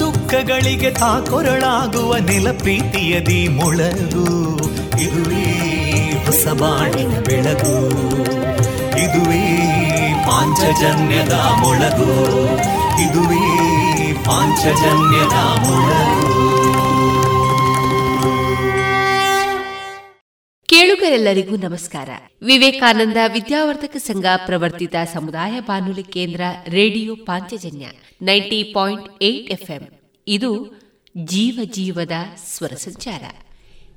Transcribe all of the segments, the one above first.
ದುಃಖಗಳಿಗೆ ತಾಕೊರಳಾಗುವ ನೆಲ ಪ್ರೀತಿಯದಿ ಮೊಳಗು. ಇದುವೇ ಹೊಸ ಬಾಳಿನ ಬೆಳಗು. ಇದುವೇ ಪಾಂಚಜನ್ಯದ ಮೊಳಗು. ಇದುವೇ ಪಾಂಚಜನ್ಯದ ಮೊಳಗು. ಕೇಳುಗರೆಲ್ಲರಿಗೂ ನಮಸ್ಕಾರ. ವಿವೇಕಾನಂದ ವಿದ್ಯಾವರ್ಧಕ ಸಂಘ ಪ್ರವರ್ತಿತ ಸಮುದಾಯ ಬಾನುಲಿ ಕೇಂದ್ರ radio Panchajanya ninety point eight FM. ಇದು ಜೀವ ಜೀವದ ಸ್ವರ ಸಂಚಾರ.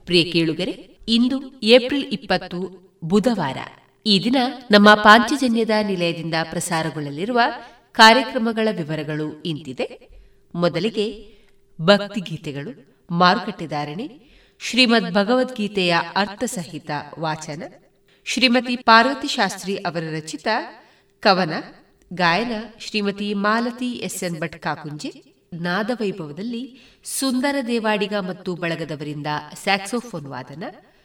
ಪ್ರಿಯ ಕೇಳುಗರೆ, ಇಂದು ಏಪ್ರಿಲ್ ಇಪ್ಪತ್ತು, ಬುಧವಾರ. ಈ ದಿನ ನಮ್ಮ ಪಾಂಚಜನ್ಯದ ನಿಲಯದಿಂದ ಪ್ರಸಾರಗೊಳ್ಳಲಿರುವ ಕಾರ್ಯಕ್ರಮಗಳ ವಿವರಗಳು ಇಂತಿದೆ. ಮೊದಲಿಗೆ ಭಕ್ತಿಗೀತೆಗಳು ಮಾರುಕಟ್ಟೆದಾರಣೆ ಶ್ರೀಮದ್ ಭಗವದ್ಗೀತೆಯ ಅರ್ಥಸಹಿತ ವಾಚನ ಶ್ರೀಮತಿ ಪಾರ್ವತಿ ಶಾಸ್ತ್ರಿ ಅವರ ರಚಿತ ಕವನ, ಗಾಯನ ಶ್ರೀಮತಿ ಮಾಲತಿ ಎಸ್ ಎನ್ ಭಟ್ ಕಾಕುಂಜೆ, ನಾದವೈಭವದಲ್ಲಿ ಸುಂದರ ದೇವಾಡಿಗ ಮತ್ತು ಬಳಗದವರಿಂದ ಸ್ಯಾಕ್ಸೋಫೋನ್ ವಾದನ,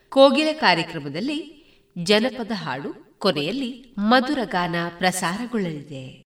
ಕೋಗಿಲ ಕಾರ್ಯಕ್ರಮದಲ್ಲಿ ಜನಪದ ಹಾಡು, ಕೊನೆಯಲ್ಲಿ ಮಧುರ ಗಾನ ಪ್ರಸಾರಗೊಳ್ಳಲಿದೆ.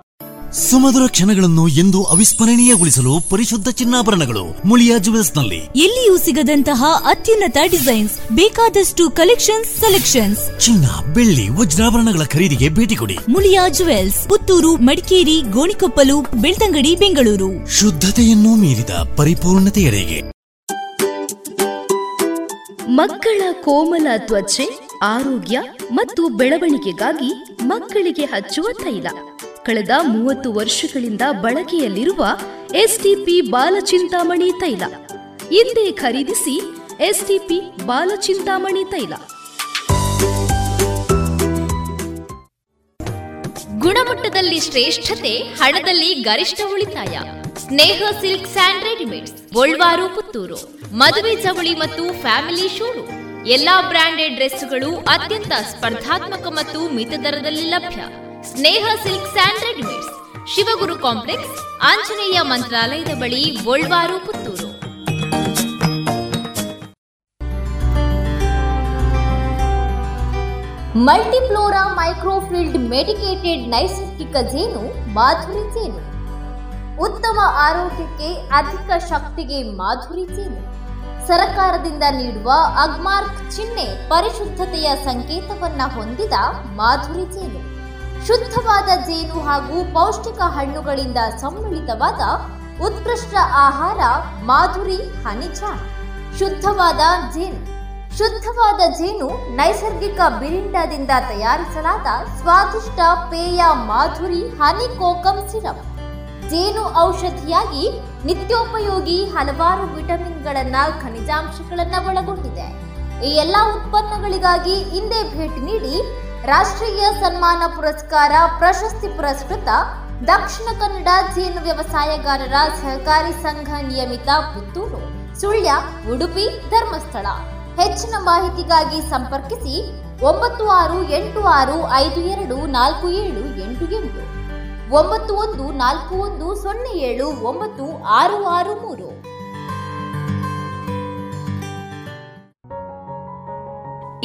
ಸುಮಧುರ ಕ್ಷಣಗಳನ್ನು ಎಂದು ಅವಿಸ್ಮರಣೀಯಗೊಳಿಸಲು ಪರಿಶುದ್ಧ ಚಿನ್ನಾಭರಣಗಳು ಮುಳಿಯಾ ಜುವೆಲ್ಸ್ನಲ್ಲಿ ಎಲ್ಲಿಯೂ ಸಿಗದಂತಹ ಅತ್ಯುನ್ನತ ಡಿಸೈನ್ಸ್ ಬೇಕಾದಷ್ಟು ಕಲೆಕ್ಷನ್ಸ್ ಸೆಲೆಕ್ಷನ್ಸ್. ಚಿನ್ನ ಬೆಳ್ಳಿ ವಜ್ರಾಭರಣಗಳ ಖರೀದಿಗೆ ಭೇಟಿ ಕೊಡಿ. ಮುಳಿಯಾ ಜುವೆಲ್ಸ್ ಪುತ್ತೂರು ಮಡಿಕೇರಿ ಗೋಣಿಕೊಪ್ಪಲು ಬೆಳ್ತಂಗಡಿ ಬೆಂಗಳೂರು. ಶುದ್ಧತೆಯನ್ನು ಮೀರಿದ ಪರಿಪೂರ್ಣತೆಯಡೆಗೆ. ಮಕ್ಕಳ ಕೋಮಲ ತ್ವಚೆ ಆರೋಗ್ಯ ಮತ್ತು ಬೆಳವಣಿಗೆಗಾಗಿ ಮಕ್ಕಳಿಗೆ ಹಚ್ಚುವ ತೈಲ. ಕಳೆದ ಮೂವತ್ತು ವರ್ಷಗಳಿಂದ ಬಳಕೆಯಲ್ಲಿರುವ ಎಸ್ಟಿಪಿ ಬಾಲಚಿಂತಾಮಣಿ ತೈಲ. ಹಿಂದೆ ಖರೀದಿಸಿ ಎಸ್ಟಿಪಿ ಬಾಲಚಿಂತಾಮಣಿ ತೈಲ. ಗುಣಮಟ್ಟದಲ್ಲಿ ಶ್ರೇಷ್ಠತೆ, ಹಣದಲ್ಲಿ ಗರಿಷ್ಠ ಉಳಿತಾಯ. Sneha silks and readymades, Golwar, Puttur. ಮದುವೆ ಚವಳಿ ಮತ್ತು ಫ್ಯಾಮಿಲಿ ಶೋರು ಎಲ್ಲಾ ಬ್ರಾಂಡೆಡ್ ಡ್ರೆಸ್ಗಳು ಅತ್ಯಂತ ಸ್ಪರ್ಧಾತ್ಮಕ ಮತ್ತು ಮಿತ ದರದಲ್ಲಿ ಲಭ್ಯ. Sneha silks and readymades Shivaguru complex, Anjaneya ಮಂತ್ರಾಲಯದ ಬಳಿ Golwar Puttur. Multiflora microfiltered medicated ನೈಸರ್ಗಿಕ ಜೇನು, ಮಾಧುರಿ ಜೇನು. ಉತ್ತಮ ಆರೋಗ್ಯಕ್ಕೆ ಅಧಿಕ ಶಕ್ತಿಗೆ ಮಾಧುರಿ ಜೇನು. ಸರಕಾರದಿಂದ ನೀಡುವ ಅಗ್ಮಾರ್ಕ್ ಚಿಹ್ನೆ ಪರಿಶುದ್ಧತೆಯ ಸಂಕೇತವನ್ನ ಹೊಂದಿದ ಮಾಧುರಿ ಜೇನು. ಶುದ್ಧವಾದ ಜೇನು ಹಾಗೂ ಪೌಷ್ಟಿಕ ಹಣ್ಣುಗಳಿಂದ ಸಮ್ಮಿಳಿತವಾದ ಉತ್ಕೃಷ್ಟ ಆಹಾರ ಮಾಧುರಿ ಹನಿಜ ಶುದ್ಧವಾದ ಜೇನು. ಶುದ್ಧವಾದ ಜೇನು ನೈಸರ್ಗಿಕ ಬಿರಿಂಡದಿಂದ ತಯಾರಿಸಲಾದ ಸ್ವಾದಿಷ್ಟ ಪೇಯ ಮಾಧುರಿ ಹನಿ ಕೋಕಂ ಸಿರಪ್. ಜೇನು ಔಷಧಿಯಾಗಿ ನಿತ್ಯೋಪಯೋಗಿ ಹಲವಾರು ವಿಟಮಿನ್ಗಳನ್ನ, ಖನಿಜಾಂಶಗಳನ್ನ ಒಳಗೊಂಡಿದೆ. ಈ ಎಲ್ಲಾ ಉತ್ಪನ್ನಗಳಿಗಾಗಿ ಹಿಂದೆ ಭೇಟಿ ನೀಡಿ ರಾಷ್ಟ್ರೀಯ ಸನ್ಮಾನ ಪುರಸ್ಕಾರ ಪ್ರಶಸ್ತಿ ಪುರಸ್ಕೃತ ದಕ್ಷಿಣ ಕನ್ನಡ ಜೇನು ವ್ಯವಸಾಯಗಾರರ ಸಹಕಾರಿ ಸಂಘ ನಿಯಮಿತ ಪುತ್ತೂರು, ಸುಳ್ಯ, ಉಡುಪಿ, ಧರ್ಮಸ್ಥಳ. ಹೆಚ್ಚಿನ ಮಾಹಿತಿಗಾಗಿ ಸಂಪರ್ಕಿಸಿ ಒಂಬತ್ತು ಆರು ಎಂಟು ಆರು ಐದು ಎರಡು ನಾಲ್ಕು ಏಳು ಎಂಟು ಎಂಟು. ಒಂಬತ್ತು ಒಂದು ನಾಲ್ಕು ಒಂದು ಸೊನ್ನೆ ಏಳು ಒಂಬತ್ತು ಆರು ಆರು ಮೂರು.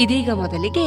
ಇದೀಗ ಮೊದಲಿಗೆ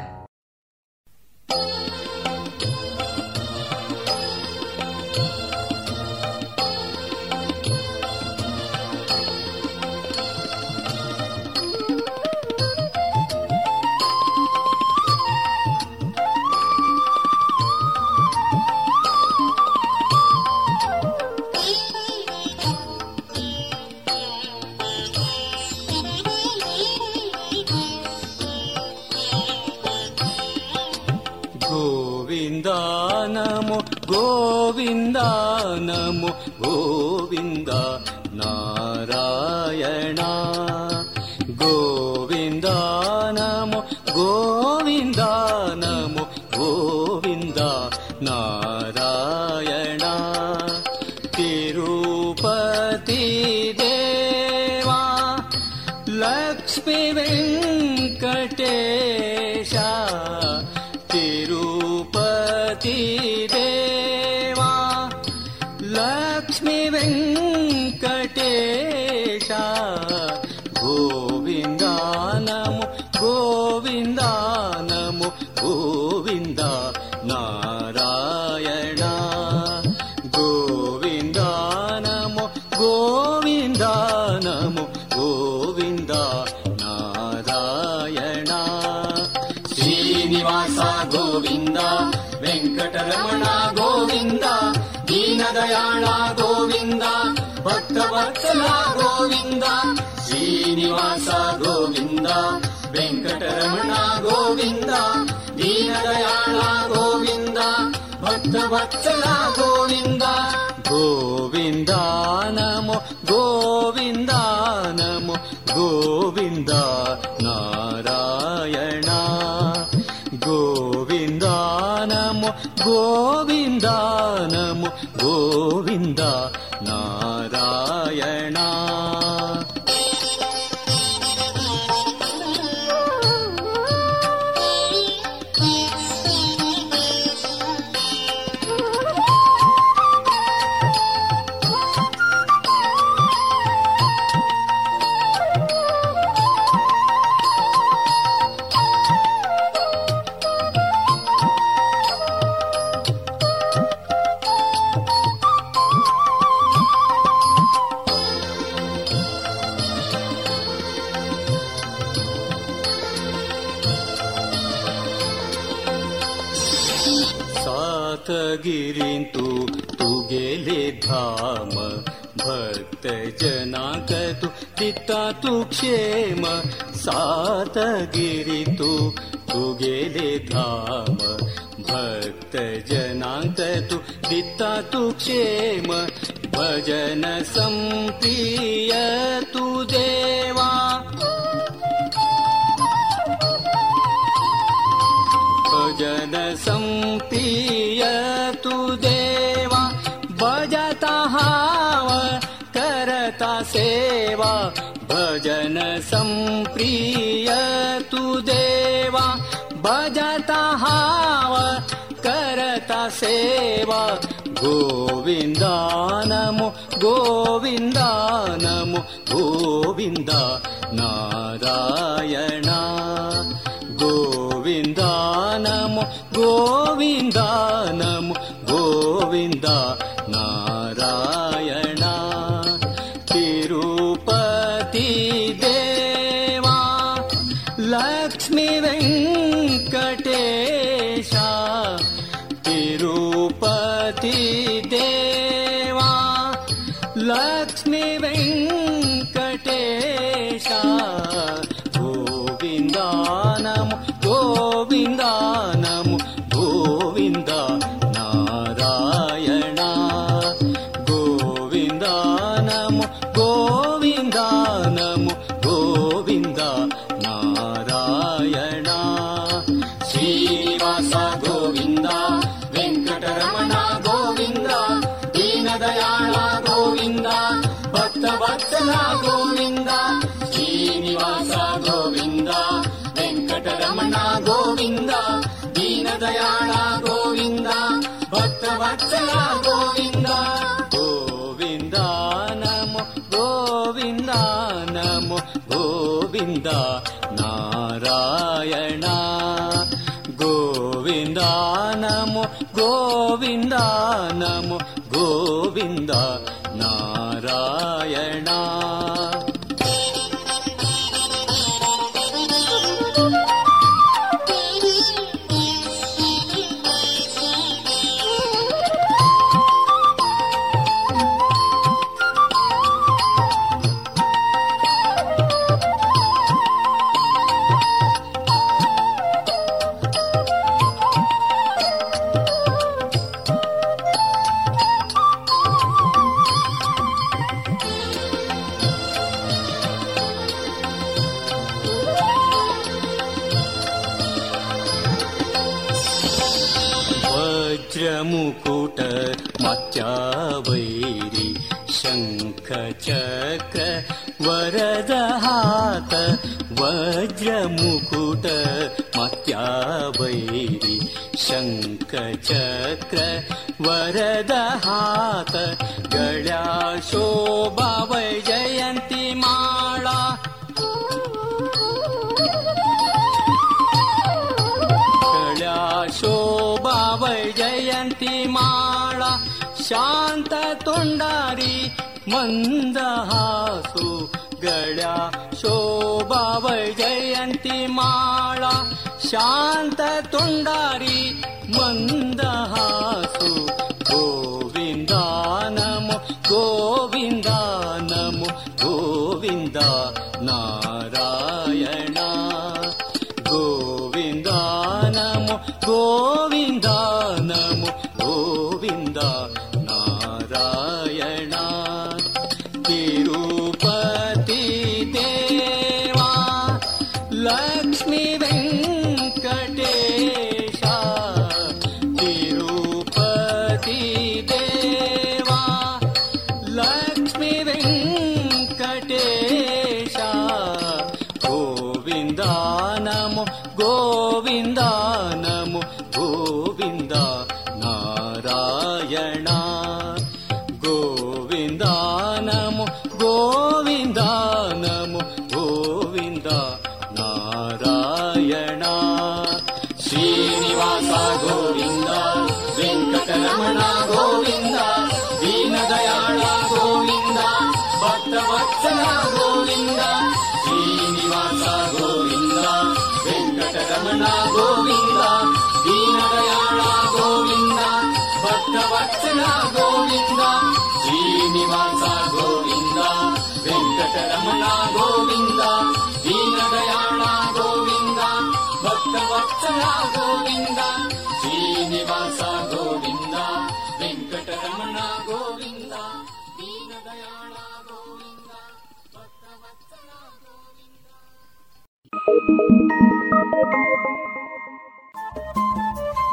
न गोविन्द ಭಕ್ತ ಗೋವಿಂದ ಗೋವಿಂದ गोविन्द शङ्खचक्र वरदहात वज्रमुकुट मत्यावैरि शङ्खचक्र वरदहात गळ्या शोभा वैजयन्ती माळा। कळ्या शोभा वैजयन्ती माळा। शांत मन्दः सुड्या शोभा वैजयन्ती माला शान्तण्डारी मन्दहा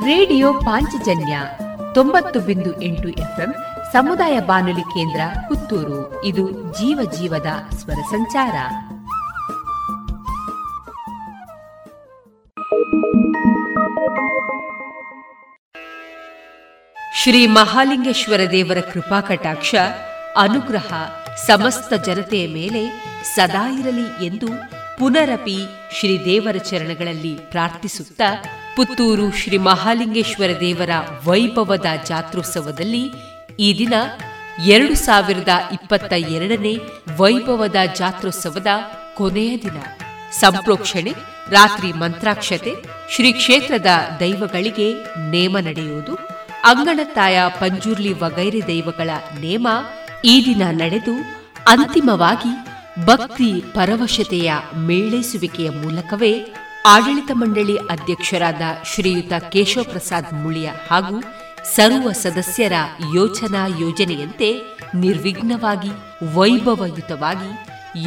ರೇಡಿಯೋ ಪಾಂಚಜನ್ಯ ತೊಂಬತ್ತು ಬಿಂದು ಎಂಟು ಎಫ್ಎಂ ಸಮುದಾಯ ಬಾನುಲಿ ಕೇಂದ್ರ ಪುತ್ತೂರು. ಇದು ಜೀವ ಜೀವದ ಸ್ವರ ಸಂಚಾರ. ಶ್ರೀ ಮಹಾಲಿಂಗೇಶ್ವರ ದೇವರ ಕೃಪಾ ಕಟಾಕ್ಷ, ಅನುಗ್ರಹ ಸಮಸ್ತ ಜನತೆಯ ಮೇಲೆ ಸದಾ ಇರಲಿ ಎಂದು ಪುನರಪಿ ಶ್ರೀ ದೇವರ ಚರಣಗಳಲ್ಲಿ ಪ್ರಾರ್ಥಿಸುತ್ತಾ ಪುತ್ತೂರು ಶ್ರೀ ಮಹಾಲಿಂಗೇಶ್ವರ ದೇವರ ವೈಭವದ ಜಾತ್ರೋತ್ಸವದಲ್ಲಿ ಈ ದಿನ ಎರಡು ಸಾವಿರದ ಇಪ್ಪತ್ತ ಎರಡನೇ ವೈಭವದ ಜಾತ್ರೋತ್ಸವದ ಕೊನೆಯ ದಿನ. ಸಂಪ್ರೋಕ್ಷಣೆ, ರಾತ್ರಿ ಮಂತ್ರಾಕ್ಷತೆ, ಶ್ರೀ ಕ್ಷೇತ್ರದ ದೈವಗಳಿಗೆ ನೇಮ ನಡೆಯುವುದು ಅಂಗಣತಾಯ ಪಂಜುರ್ಲಿ ವಗೈರೆ ದೈವಗಳ ನೇಮ ಈ ದಿನ ನಡೆದು ಅಂತಿಮವಾಗಿ ಭಕ್ತಿ ಪರವಶತೆಯ ಮೇಳೈಸುವಿಕೆಯ ಮೂಲಕವೇ ಆಡಳಿತ ಮಂಡಳಿ ಅಧ್ಯಕ್ಷರಾದ ಶ್ರೀಯುತ ಕೇಶವ ಪ್ರಸಾದ್ ಮುಳಿಯ ಹಾಗೂ ಸರ್ವ ಸದಸ್ಯರ ಯೋಚನಾ ಯೋಜನೆಯಂತೆ ನಿರ್ವಿಘ್ನವಾಗಿ, ವೈಭವಯುತವಾಗಿ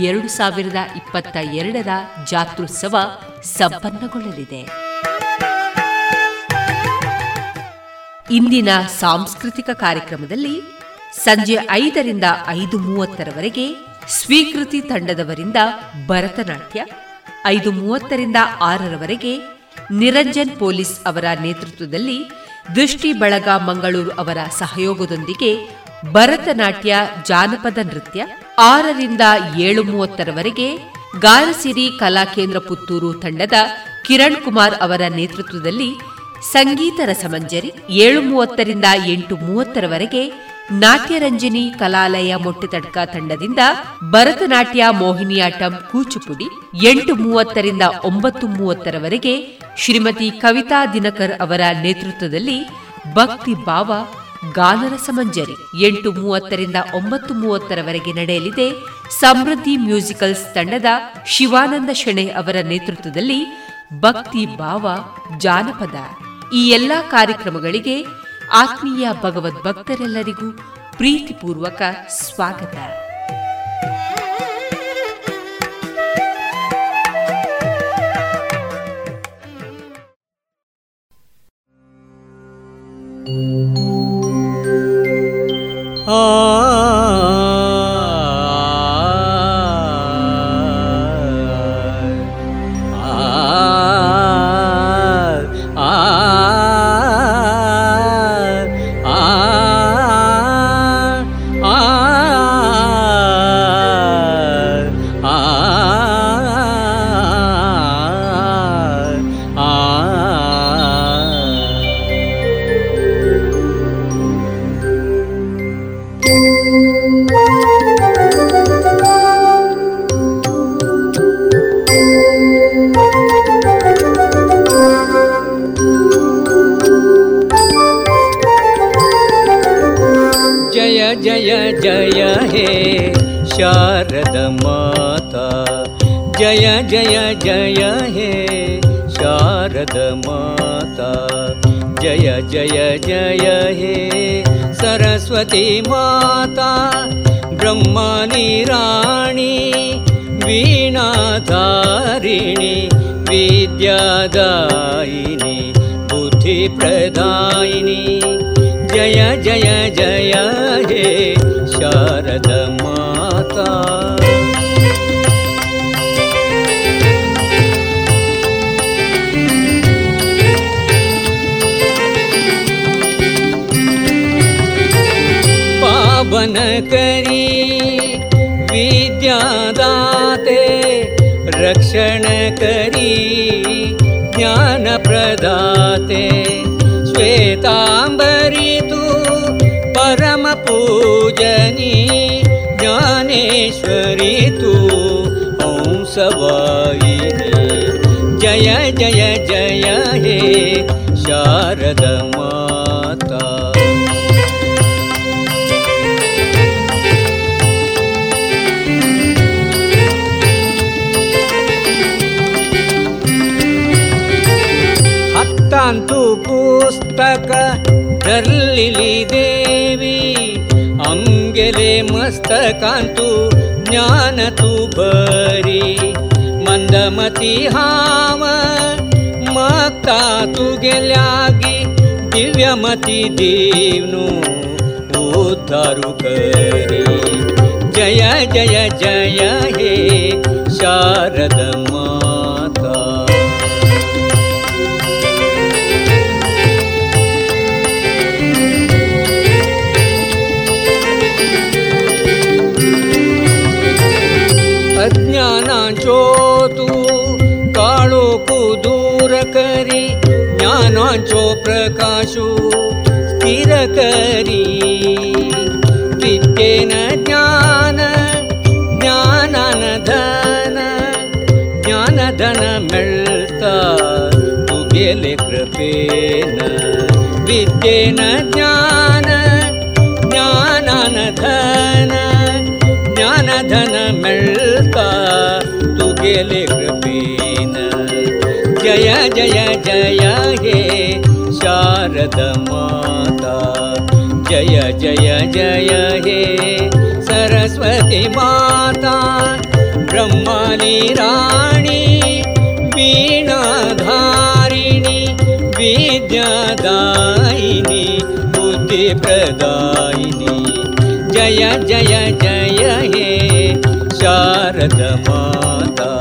ಎರಡು ಸಾವಿರದ ಇಪ್ಪತ್ತ ಎರಡರ ಜಾತ್ರೋತ್ಸವ ಸಂಪನ್ನಗೊಳ್ಳಲಿದೆ. ಇಂದಿನ ಸಾಂಸ್ಕೃತಿಕ ಕಾರ್ಯಕ್ರಮದಲ್ಲಿ ಸಂಜೆ ಐದರಿಂದ ಐದು ಮೂವತ್ತರವರೆಗೆ ಸ್ವೀಕೃತಿ ತಂಡದವರಿಂದ ಭರತನಾಟ್ಯ ಐದು ಮೂವತ್ತರಿಂದ ಆರರವರೆಗೆ ನಿರಂಜನ್ ಪೊಲೀಸ್ ಅವರ ನೇತೃತ್ವದಲ್ಲಿ ದೃಷ್ಟಿ ಬಳಗ ಮಂಗಳೂರು ಅವರ ಸಹಯೋಗದೊಂದಿಗೆ ಭರತನಾಟ್ಯ, ಜಾನಪದ ನೃತ್ಯ ಆರರಿಂದ ಏಳು ಮೂವತ್ತರವರೆಗೆ ಗಾರಸಿರಿ ಕಲಾಕೇಂದ್ರ ಪುತ್ತೂರು ತಂಡದ ಕಿರಣ್ ಕುಮಾರ್ ಅವರ ನೇತೃತ್ವದಲ್ಲಿ ಸಂಗೀತ ರಸಮಂಜರಿ ಏಳು ಮೂವತ್ತರಿಂದ ಎಂಟು ಮೂವತ್ತರವರೆಗೆ ನಾಟ್ಯರಂಜನಿ ಕಲಾಲಯ ಮೊಟ್ಟೆತಡ್ಕ ತಂಡದಿಂದ ಭರತನಾಟ್ಯ ಮೋಹಿನಿಯಾಟಂ ಕೂಚುಪುಡಿ ಎಂಟು ಮೂವತ್ತರಿಂದ ಒಂಬತ್ತು ಮೂವತ್ತರವರೆಗೆ ಶ್ರೀಮತಿ ಕವಿತಾ ದಿನಕರ್ ಅವರ ನೇತೃತ್ವದಲ್ಲಿ ಭಕ್ತಿ ಭಾವ, ಗಾನರ ಸಮಂಜರಿ ಎಂಟು ಮೂವತ್ತರಿಂದ ಒಂಬತ್ತು ಮೂವತ್ತರವರೆಗೆ ನಡೆಯಲಿದೆ. ಸಮೃದ್ಧಿ ಮ್ಯೂಸಿಕಲ್ಸ್ ತಂಡದ ಶಿವಾನಂದ ಶೆಣೆ ಅವರ ನೇತೃತ್ವದಲ್ಲಿ ಭಕ್ತಿ ಭಾವ, ಜಾನಪದ ಈ ಎಲ್ಲಾ ಕಾರ್ಯಕ್ರಮಗಳಿಗೆ ಆತ್ಮೀಯ ಭಗವದ್ ಭಕ್ತರೆಲ್ಲರಿಗೂ ಪ್ರೀತಿಪೂರ್ವಕ ಸ್ವಾಗತ. णकरी ज्ञानप्रदाते श्वेताम्बरितु परमपूजनी ज्ञानेश्वरी तु सवायिने जय जय जय हे शारदमा कान्तु ज्ञान तु भरी मंदमती हाव मक्ता तु गेल्यागी दिव्यमती देवनु उद्धारु करी जय जय जय हे शारदमा पञ्चोप्रकाशो स्थिरकरी। विद्येन ज्ञान ज्ञानान् धन ज्ञानधन मृता तु कृपेन। विद्येन ज्ञान ज्ञानान धन ज्ञानधन मृता तु कृपेन। जय जय जय हे शारद माता। जय जय जय हे सरस्वती माता। ब्रह्माली राणी वीणाधारिणी विद्यादायिनी बुद्धिप्रदायिनी। जय जय जय हे शारद माता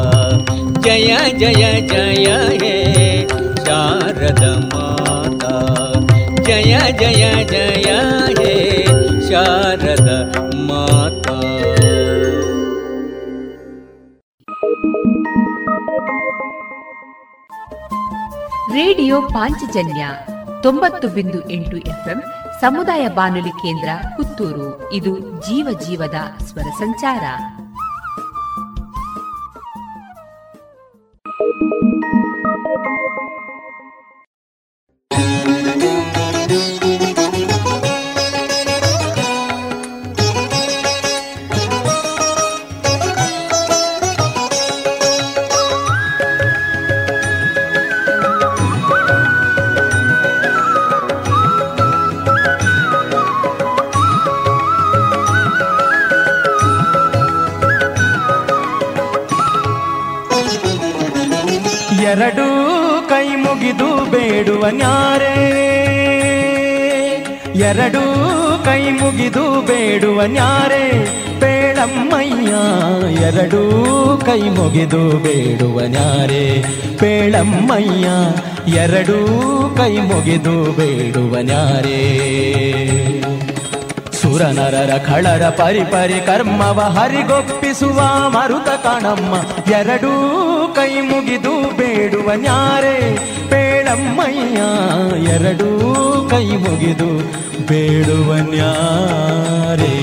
ಜಯ ಜಯ ಜಯ, ಹೇ ಶಾರದ ಮಾತಾ. ಜಯ ಜಯ ಜಯ, ಹೇ ಶಾರದ ಮಾತಾ. ರೇಡಿಯೋ ಪಾಂಚಜನ್ಯ ತೊಂಬತ್ತು ಬಿಂದು ಎಂಟು ಎಫ್ಎಂ ಸಮುದಾಯ ಬಾನುಲಿ ಕೇಂದ್ರ ಪುತ್ತೂರು. ಇದು ಜೀವ, ಜೀವದ ಸ್ವರ ಸಂಚಾರ. ಎರಡು ಎರಡು ಕೈ ಮುಗಿದು ಬೇಡುವ ನ್ಯಾರೆ ಪೇಳಮ್ಮಯ್ಯ. ಎರಡೂ ಕೈ ಮುಗಿದು ಬೇಡುವ ನ್ಯಾರೆ ಪೇಳಮ್ಮಯ್ಯ. ಎರಡೂ ಕೈ ಮುಗಿದು ಬೇಡುವ ನ್ಯಾರೇ. ಸುರನರರ ಖಳರ ಪರಿಪರಿ ಪರಿ ಕರ್ಮವ ಹರಿಗೊಪ್ಪಿಸುವ ಮರುತ ಕಣಮ್ಮ. ಎರಡೂ ಕೈ ಮುಗಿದು ಬೇಡುವ ನ್ಯಾರೆ ಪೇಳಮ್ಮಯ್ಯ. ಎರಡೂ ಕೈ ಮುಗಿದು ಬೇಡುವ ನ್ಯಾರೇ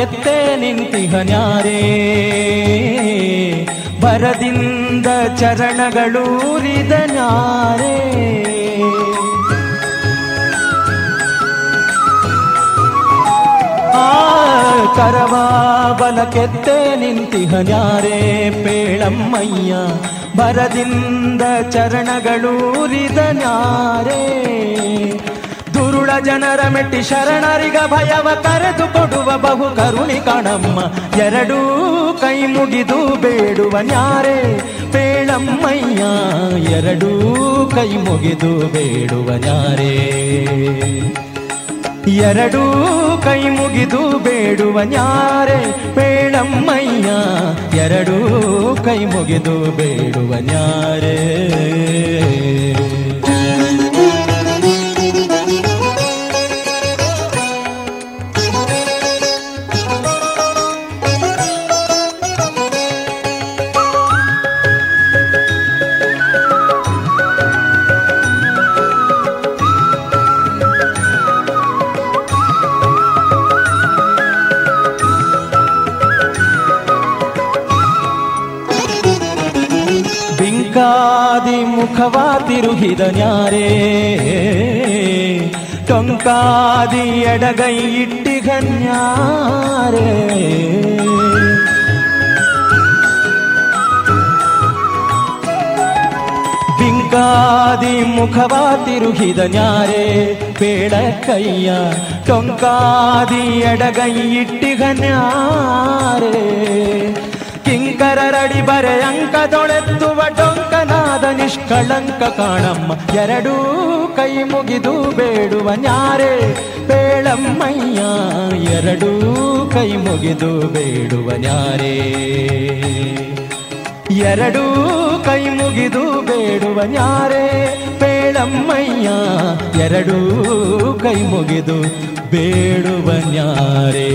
ಬಲಕೆತ್ತೆ ನಿಂತಿಹನ್ಯಾರೇ ಬರದಿಂದ ಚರಣಗಳೂರಿದ ನಾರೆ ಆ ಕರವಾ ನಿಂತಿಹ ನಿಂತಿಹನ್ಯಾರೇ ಪೇಳಮ್ಮಯ್ಯ? ಬರದಿಂದ ಚರಣಗಳೂರಿದ ಜನರ ಮೆಟ್ಟಿ ಶರಣರಿಗ ಭಯವ ಕರೆದು ಕೊಡುವ ಬಹು ಕರುಣಿ ಕಾಣಮ್ಮ. ಎರಡೂ ಕೈ ಮುಗಿದು ಬೇಡುವ ನ್ಯಾರೆ ಪೇಳಮ್ಮಯ್ಯ. ಎರಡೂ ಕೈ ಮುಗಿದು ಬೇಡುವ ನ್ಯಾರೆ. ಎರಡೂ ಕೈ ಮುಗಿದು ಬೇಡುವ ನ್ಯಾರೆ ಬೇಡಮ್ಮಯ್ಯ ಎರಡೂ ಕೈ ಮುಗಿದು ಬೇಡುವ ನ್ಯಾರೇ. ಮುಖವಾ ತಿರುಹಿದ ನ್ಯಾರೇ. ಟೊಂಕಾದಿ ಎಡಗೈ ಇಟ್ಟಿಗನ್ಯಾರೇ ಬಿಂಕಾದಿ ಮುಖವಾ ತಿರುಹಿದ ನ್ಯಾರೇ. ಪೇಳ ಕೈಯ ಟೊಂಕಾದಿ ಎಡಗೈ ಇಟ್ಟಿಗನ್ಯಾರೇ ಕಿಂಕರರಡಿ ಬರೆ ಅಂಕದೊಳೆತ್ತುವ ಟೊಂಕನಾದ ನಿಷ್ಕಳಂಕ ಕಾಣಮ್ಮ. ಎರಡೂ ಕೈ ಮುಗಿದು ಬೇಡುವ ನ್ಯಾರೆ. ಬೇಳಮ್ಮಯ್ಯ, ಎರಡೂ ಕೈ ಮುಗಿದು ಬೇಡುವ ನ್ಯಾರೇ. ಎರಡೂ ಕೈ ಮುಗಿದು ಬೇಡುವ ನ್ಯಾರೆ. ಬೇಳಮ್ಮಯ್ಯ, ಎರಡೂ ಕೈ ಮುಗಿದು ಬೇಡುವ ನ್ಯಾರೇ.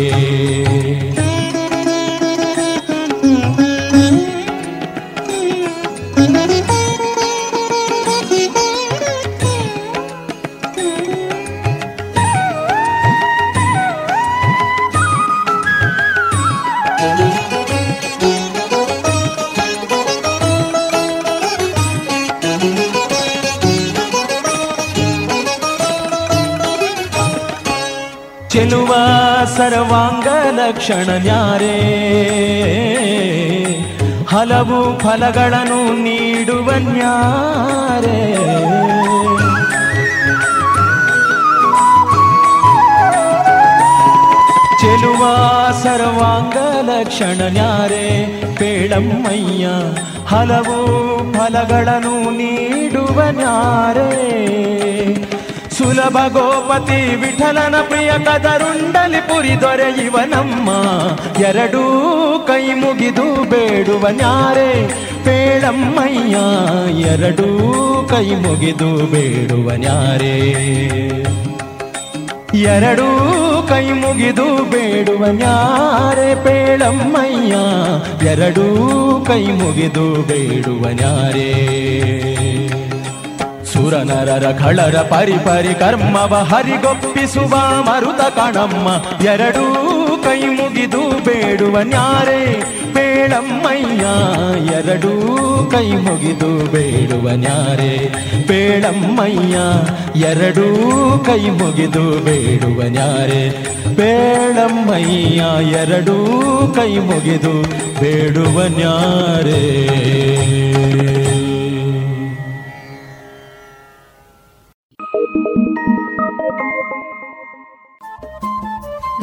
ಲಕ್ಷಣ ನ್ಯಾರೇ. ಹಲವು ಫಲಗಳನ್ನು ನೀಡುವ ನ್ಯಾರೇ. ಚೆಲುವ ಸರ್ವಾಂಗ ಲಕ್ಷಣ ನ್ಯಾರೆ. ಪೇಳಮ್ಮಯ್ಯ, ಹಲವು ಫಲಗಳನ್ನು ನೀಡುವ ನ್ಯಾರೆ. ಸುಲಭ ಗೋಪತಿ ವಿಠಲನ ಪ್ರಿಯ ಕದರುಂಡಲಿ ಪುರಿ ದೊರೆಯುವನಮ್ಮ ಎರಡೂ ಕೈ ಮುಗಿದು ಬೇಡುವ ನಾರೆ ಬೇಳಮ್ಮಯ್ಯ ಎರಡೂ ಕೈ ಮುಗಿದು ಬೇಡುವ ನಾರೆ ಎರಡೂ ಕೈ ಮುಗಿದು ಬೇಡುವ ನಾರೆ ಬೇಳಮ್ಮಯ್ಯ ಎರಡೂ ಕೈ ಮುಗಿದು ಬೇಡುವ ನ್ಯಾರೆ. ಸುರನರರ ಖಳರ ಪರಿ ಪರಿ ಕರ್ಮವ ಹರಿಗೊಪ್ಪಿಸುವ ಮರುತ ಕಣಮ್ಮ. ಎರಡೂ ಕೈ ಮುಗಿದು ಬೇಡುವ ನ್ಯಾರೆ ಬೇಳಮ್ಮಯ್ಯ ಎರಡೂ ಕೈ ಮುಗಿದು ಬೇಡುವ ನ್ಯಾರೆ ಬೇಳಮ್ಮಯ್ಯ ಎರಡೂ ಕೈ ಮುಗಿದು ಬೇಡುವ ನ್ಯಾರೆ ಬೇಳಮ್ಮಯ್ಯ ಎರಡೂ ಕೈ ಮುಗಿದು ಬೇಡುವ ನ್ಯಾರೆ.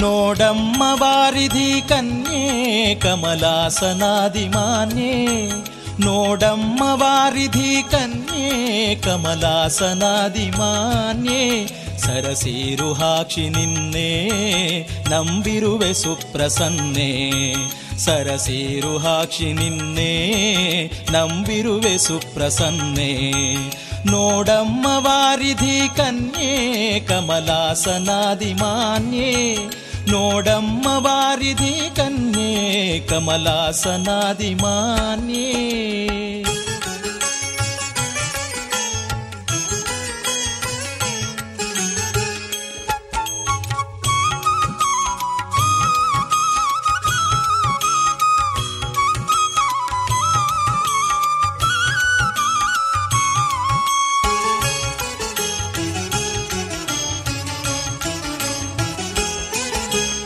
ನೋಡಮ್ಮ ವಾರಿಧಿ ಕನ್ಯೆ ಕಮಲಾಸನಾದಿ ಮಾನ್ಯೆ ನೋಡಮ್ಮ ವಾರಿಧಿ ಕನ್ಯೆ ಕಮಲಾಸನಾದಿ ಮಾನ್ಯೆ ಸರಸೀರು ಹಾಕ್ಷಿ ನಿನ್ನೆ, ನಂಬಿರುವೆ ಸುಪ್ರಸನ್ನೆ. ಸರಸೀರು ಹಾಕ್ಷಿ ನಿನ್ನೆ, ನಂಬಿರುವೆ ಸುಪ್ರಸನ್ನೆ. ನೋಡಮ್ಮ ವಾರಿಧಿ ಕನ್ಯೆ ಕಮಲಾಸನಾದಿ ಮಾನ್ಯೆ ನೋಡಮ್ಮ ವಾರಿಧಿ ಕನ್ಯೆ ಕಮಲಾಸನಾದಿ ಮಾನ್ಯೆ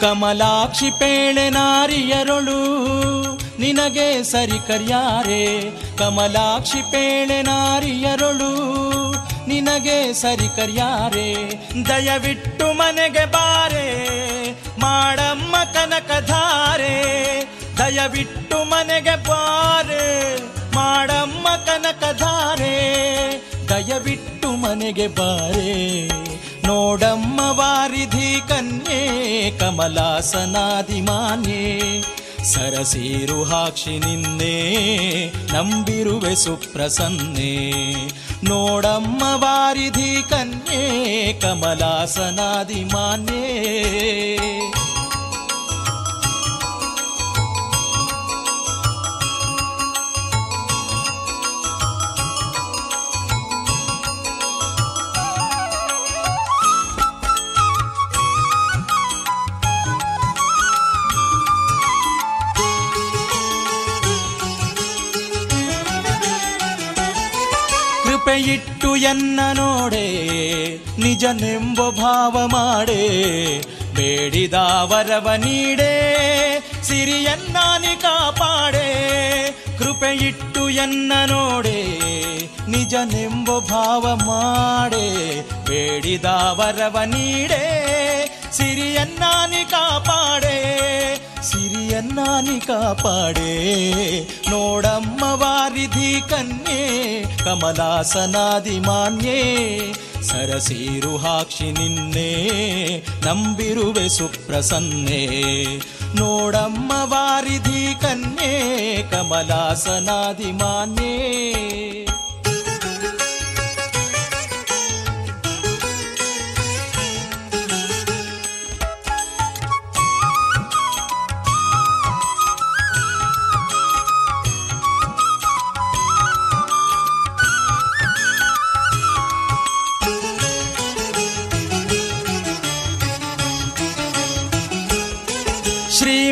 ಕಮಲಾಕ್ಷಿ ಪೇಣೆ ನಾರಿಯರೊಳು, ನಿನಗೆ ಸರಿ ಕರ್ಯಾರೆ. ಕಮಲಾಕ್ಷಿ ಪೇಣೆ ನಾರಿಯರೊಳು, ನಿನಗೆ ಸರಿ ಕರ್ಯಾರೆ. ದಯವಿಟ್ಟು ಮನೆಗೆ ಬಾರೆ, ಮಾಡಮ್ಮ ಕನಕಧಾರೆ ದಯವಿಟ್ಟು ಮನೆಗೆ ಬಾರೆ, ಮಾಡಮ್ಮ ಕನಕಧಾರೆ ದಯವಿಟ್ಟು ಮನೆಗೆ ಬಾರೆ. ನೋಡಮ್ಮ ವಾರಿಧಿ ಕನ್ಯೆ ಕಮಲಾಸನಾದಿ ಮಾನ್ಯೆ ಸರಸೀರು ಹಾಕ್ಷಿ ನಿನ್ನೆ, ನಂಬಿರುವೆ ಸುಪ್ರಸನ್ನೆ. ನೋಡಮ್ಮ ವಾರಿಧಿ ಕನ್ಯೆ ಕಮಲಾಸನಾದಿ ಮಾನ್ಯೆ ಕೃಪೆಯಿಟ್ಟು ಎನ್ನ ನೋಡೆ, ನಿಜನೆಂಬ ಭಾವ ಮಾಡೆ, ಬೇಡಿದ ವರವ ನೀಡೆ ಸಿರಿಯನ್ನಾನಿ ಕಾಪಾಡೆ, ಕೃಪೆಯಿಟ್ಟು ಎನ್ನ ನೋಡೆ, ನಿಜನೆಂಬ ಭಾವ ಮಾಡೆ, ಬೇಡಿದ ವರವ ನೀಡೆ ಸಿರಿಯನ್ನಾನಿ ಕಾಪಾಡೆ. ಸಿರಿಯನ್ನಾನಿ ಕಾಪಾಡೆ. ನೋಡಮ್ಮ ವಾರಿಧಿ ಕನ್ಯೆ, ಕಮಲಾಸನಾದಿ ಮಾನ್ಯೆ. ಸರಸೀರು ಹಾಕ್ಷಿ ನಿನ್ನೆ, ನಂಬಿರುವೆ ಸುಪ್ರಸನ್ನೆ. ನೋಡಮ್ಮ ವಾರಿಧಿ ಕನ್ಯೆ, ಕಮಲಾಸನಾದಿ ಮಾನ್ಯೆ.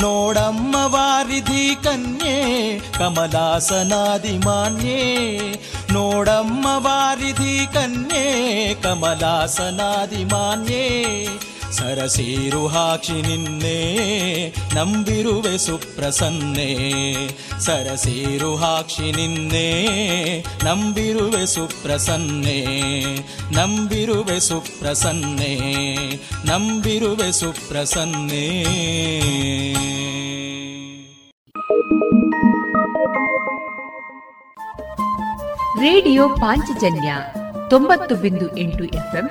ನೋಡಮ್ಮ ವಾರಿಧಿ ಕನ್ಯೆ ಕಮಲಾಸನಾದಿ ಮಾನ್ಯೇ ನೋಡಮ್ಮ ವಾರಿಧಿ ಕನ್ಯೆ ಕಮಲಾಸನಾದಿ ಮಾನ್ಯೇ ಸರಸೀರು ಹಾಕ್ಷಿ ನಿನ್ನೆ, ನಂಬಿರುವೆ ಸುಪ್ರಸನ್ನೆ. ಸರಸೀರು ಹಾಕ್ಷಿ ನಿನ್ನೆ, ನಂಬಿರುವೆ ಸುಪ್ರಸನ್ನೆ. ನಂಬಿರುವೆ ಸುಪ್ರಸನ್ನೆ ನಂಬಿರುವೆ ಸುಪ್ರಸನ್ನೆ. ರೇಡಿಯೋ ಪಾಂಚಜನ್ಯ ತೊಂಬತ್ತು ಬಿಂದು ಎಂಟು ಎಫ್ಎಂ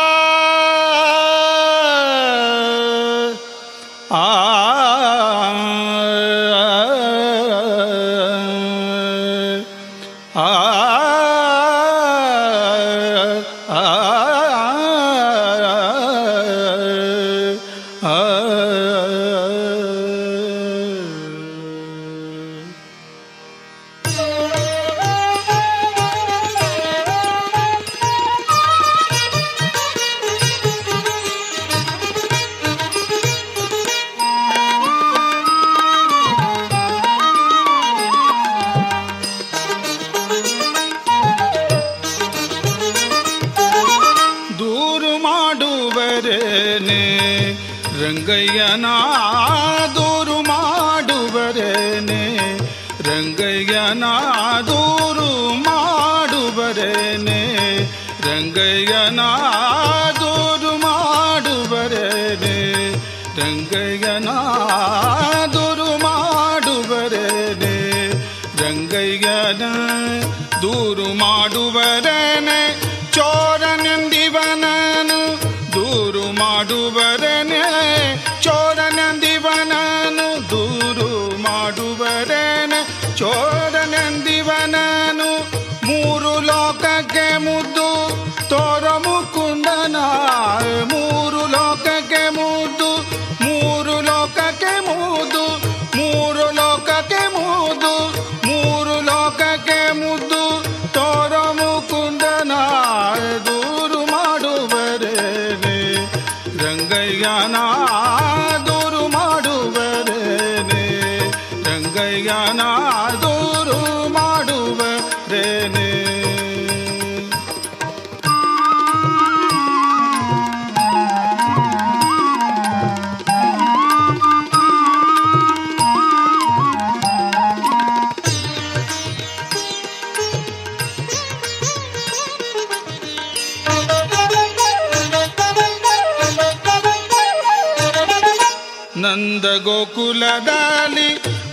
ಗೋಕುಲದಲ್ಲಿ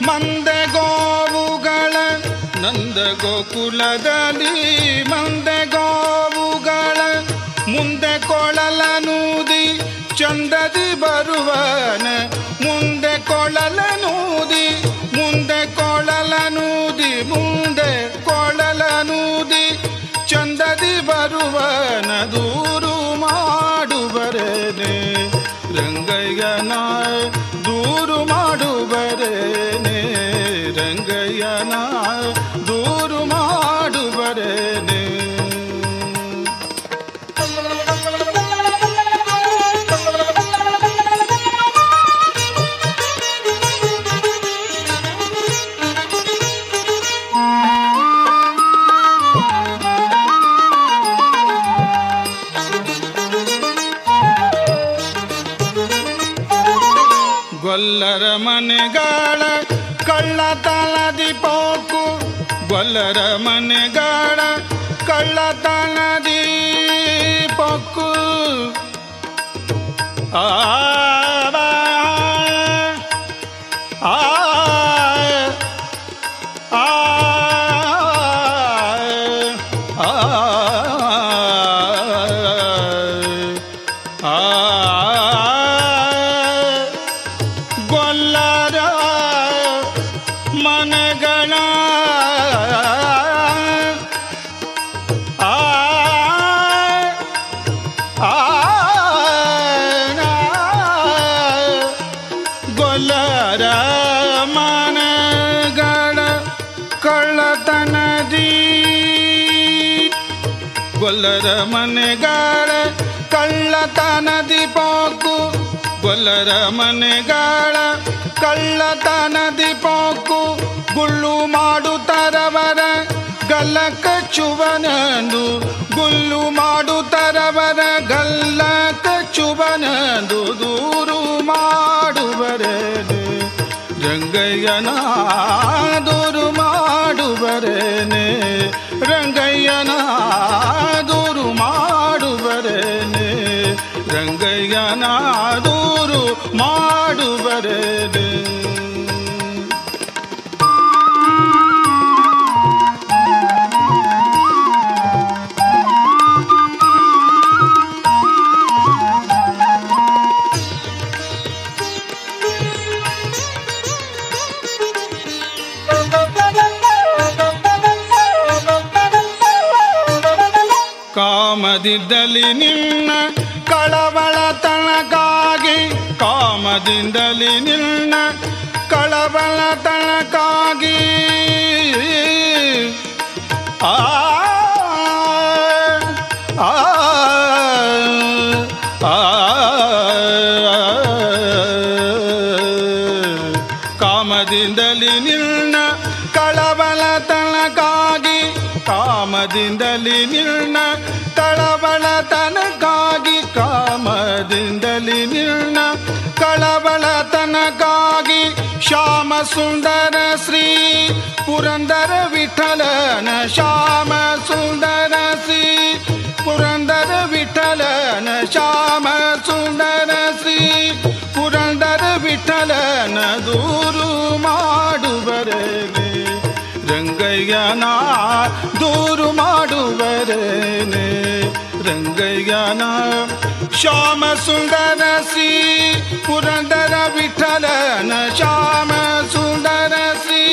ಮಂದೆ ಗೋವುಗಳ ನಂದ ಗೋಕುಲದಲ್ಲಿ ಮಂದೆ ಗೋವುಗಳ ಮುಂದೆ ಕೊಳಲನೂದಿ ಚಂದದಿ ಬರುವನ ಮುಂದೆ ಕೊಳಲನೂದಿ ಆ ಮನೆಗಾಳ ಕಳ್ಳತನದಿ ಪೋಕು ಗುಳ್ಳು ಮಾಡುತ್ತರವರ ಗಲ್ಲ ಕಚ್ಚುವನಂದು ಗುಲ್ಲು ಮಾಡುತ್ತರವರ ಗಲ್ಲ ಕಚ್ಚುವನಂದು ದೂರು ಮಾಡುವರೆ. ರಂಗಯ್ಯನ ದೂರು ಮಾಡುವರೇನೆ ರಂಗಯ್ಯನ ಕಾಮದಿದ್ದಲ್ಲಿ ನಿನ್ನ ಕಳವಳ ತಣಕಾಗಿ ಕಾಮದಿಂದಲಿ ನಿನ್ನ ಕಳವಳ ತಣಕಾಗಿ ಆ ಕಾಮದಿಂದಲಿ ನಿನ್ನ ಕಾಮದಿಂದಲಿ ನಿನ್ನ ಕಳವಳ ತನಕಾಗಿ ಕಾಮದಿಂದಲಿ ನಿನ್ನ ಕಳವಳ ತನಕಾಗಿ ಶ್ಯಾಮ ಸುಂದರ ಶ್ರೀ ಪುರಂದರ ವಿಠಲನ ಶ್ಯಾಮ ಸುಂದರ ಶ್ರೀ ಪುರಂದರ ವಿಠಲನ ಶ್ಯಾಮ ಸುಂದರ ಶ್ರೀ ಪುರಂದರ ವಿಠಲನ ದೂರು ರಂಗಯ್ಯನ ದೂರು ಮಾಡುವರೇನೆ ರಂಗಯ್ಯನ ಶ್ಯಾಮ ಸುಂದರ ಶ್ರೀ ಪುರಂದರ ವಿಠಲನ ಶ್ಯಾಮ ಸುಂದರ ಶ್ರೀ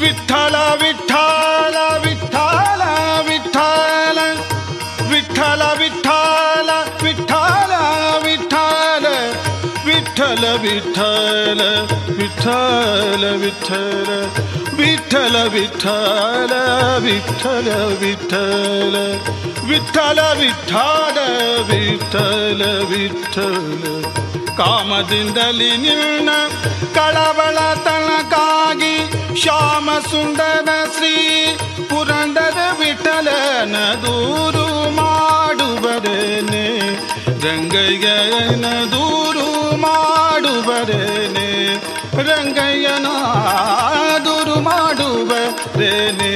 ವಿಠಲ ವಿಠಲ ವಿಠಲ ವಿಠಲ ವಿಠಲ ವಿಠಲ ವಿಠಲ ವಿಠಲ ವಿಠಲ ವಿಠಲ ವಿಠಲ ವಿಠಲ ವಿಠಲ ವಿಠಲ ವಿಠಲ ವಿಠಲ ವಿಠಲ ವಿಠಲ ಕಾಮದಿಂದಲಿ ನಿನ್ನ ಕಳವಳ ತನಕಾಗಿ ಶ್ಯಾಮ ಸುಂದರ ಶ್ರೀ ಪುರಂದರ ವಿಠಲನ ದೂರು ಮಾಡುವರೇನೆ ರಂಗಯ್ಯನ ದೂರು ರೇನೆ ರಂಗಯ್ಯನಾದುರು ಮಾಡುವ ರೇನೆ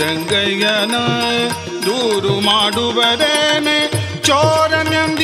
ರಂಗಯ್ಯನ ದೂರು ಮಾಡುವರೇನೆ ಚೋರನೆಂದಿ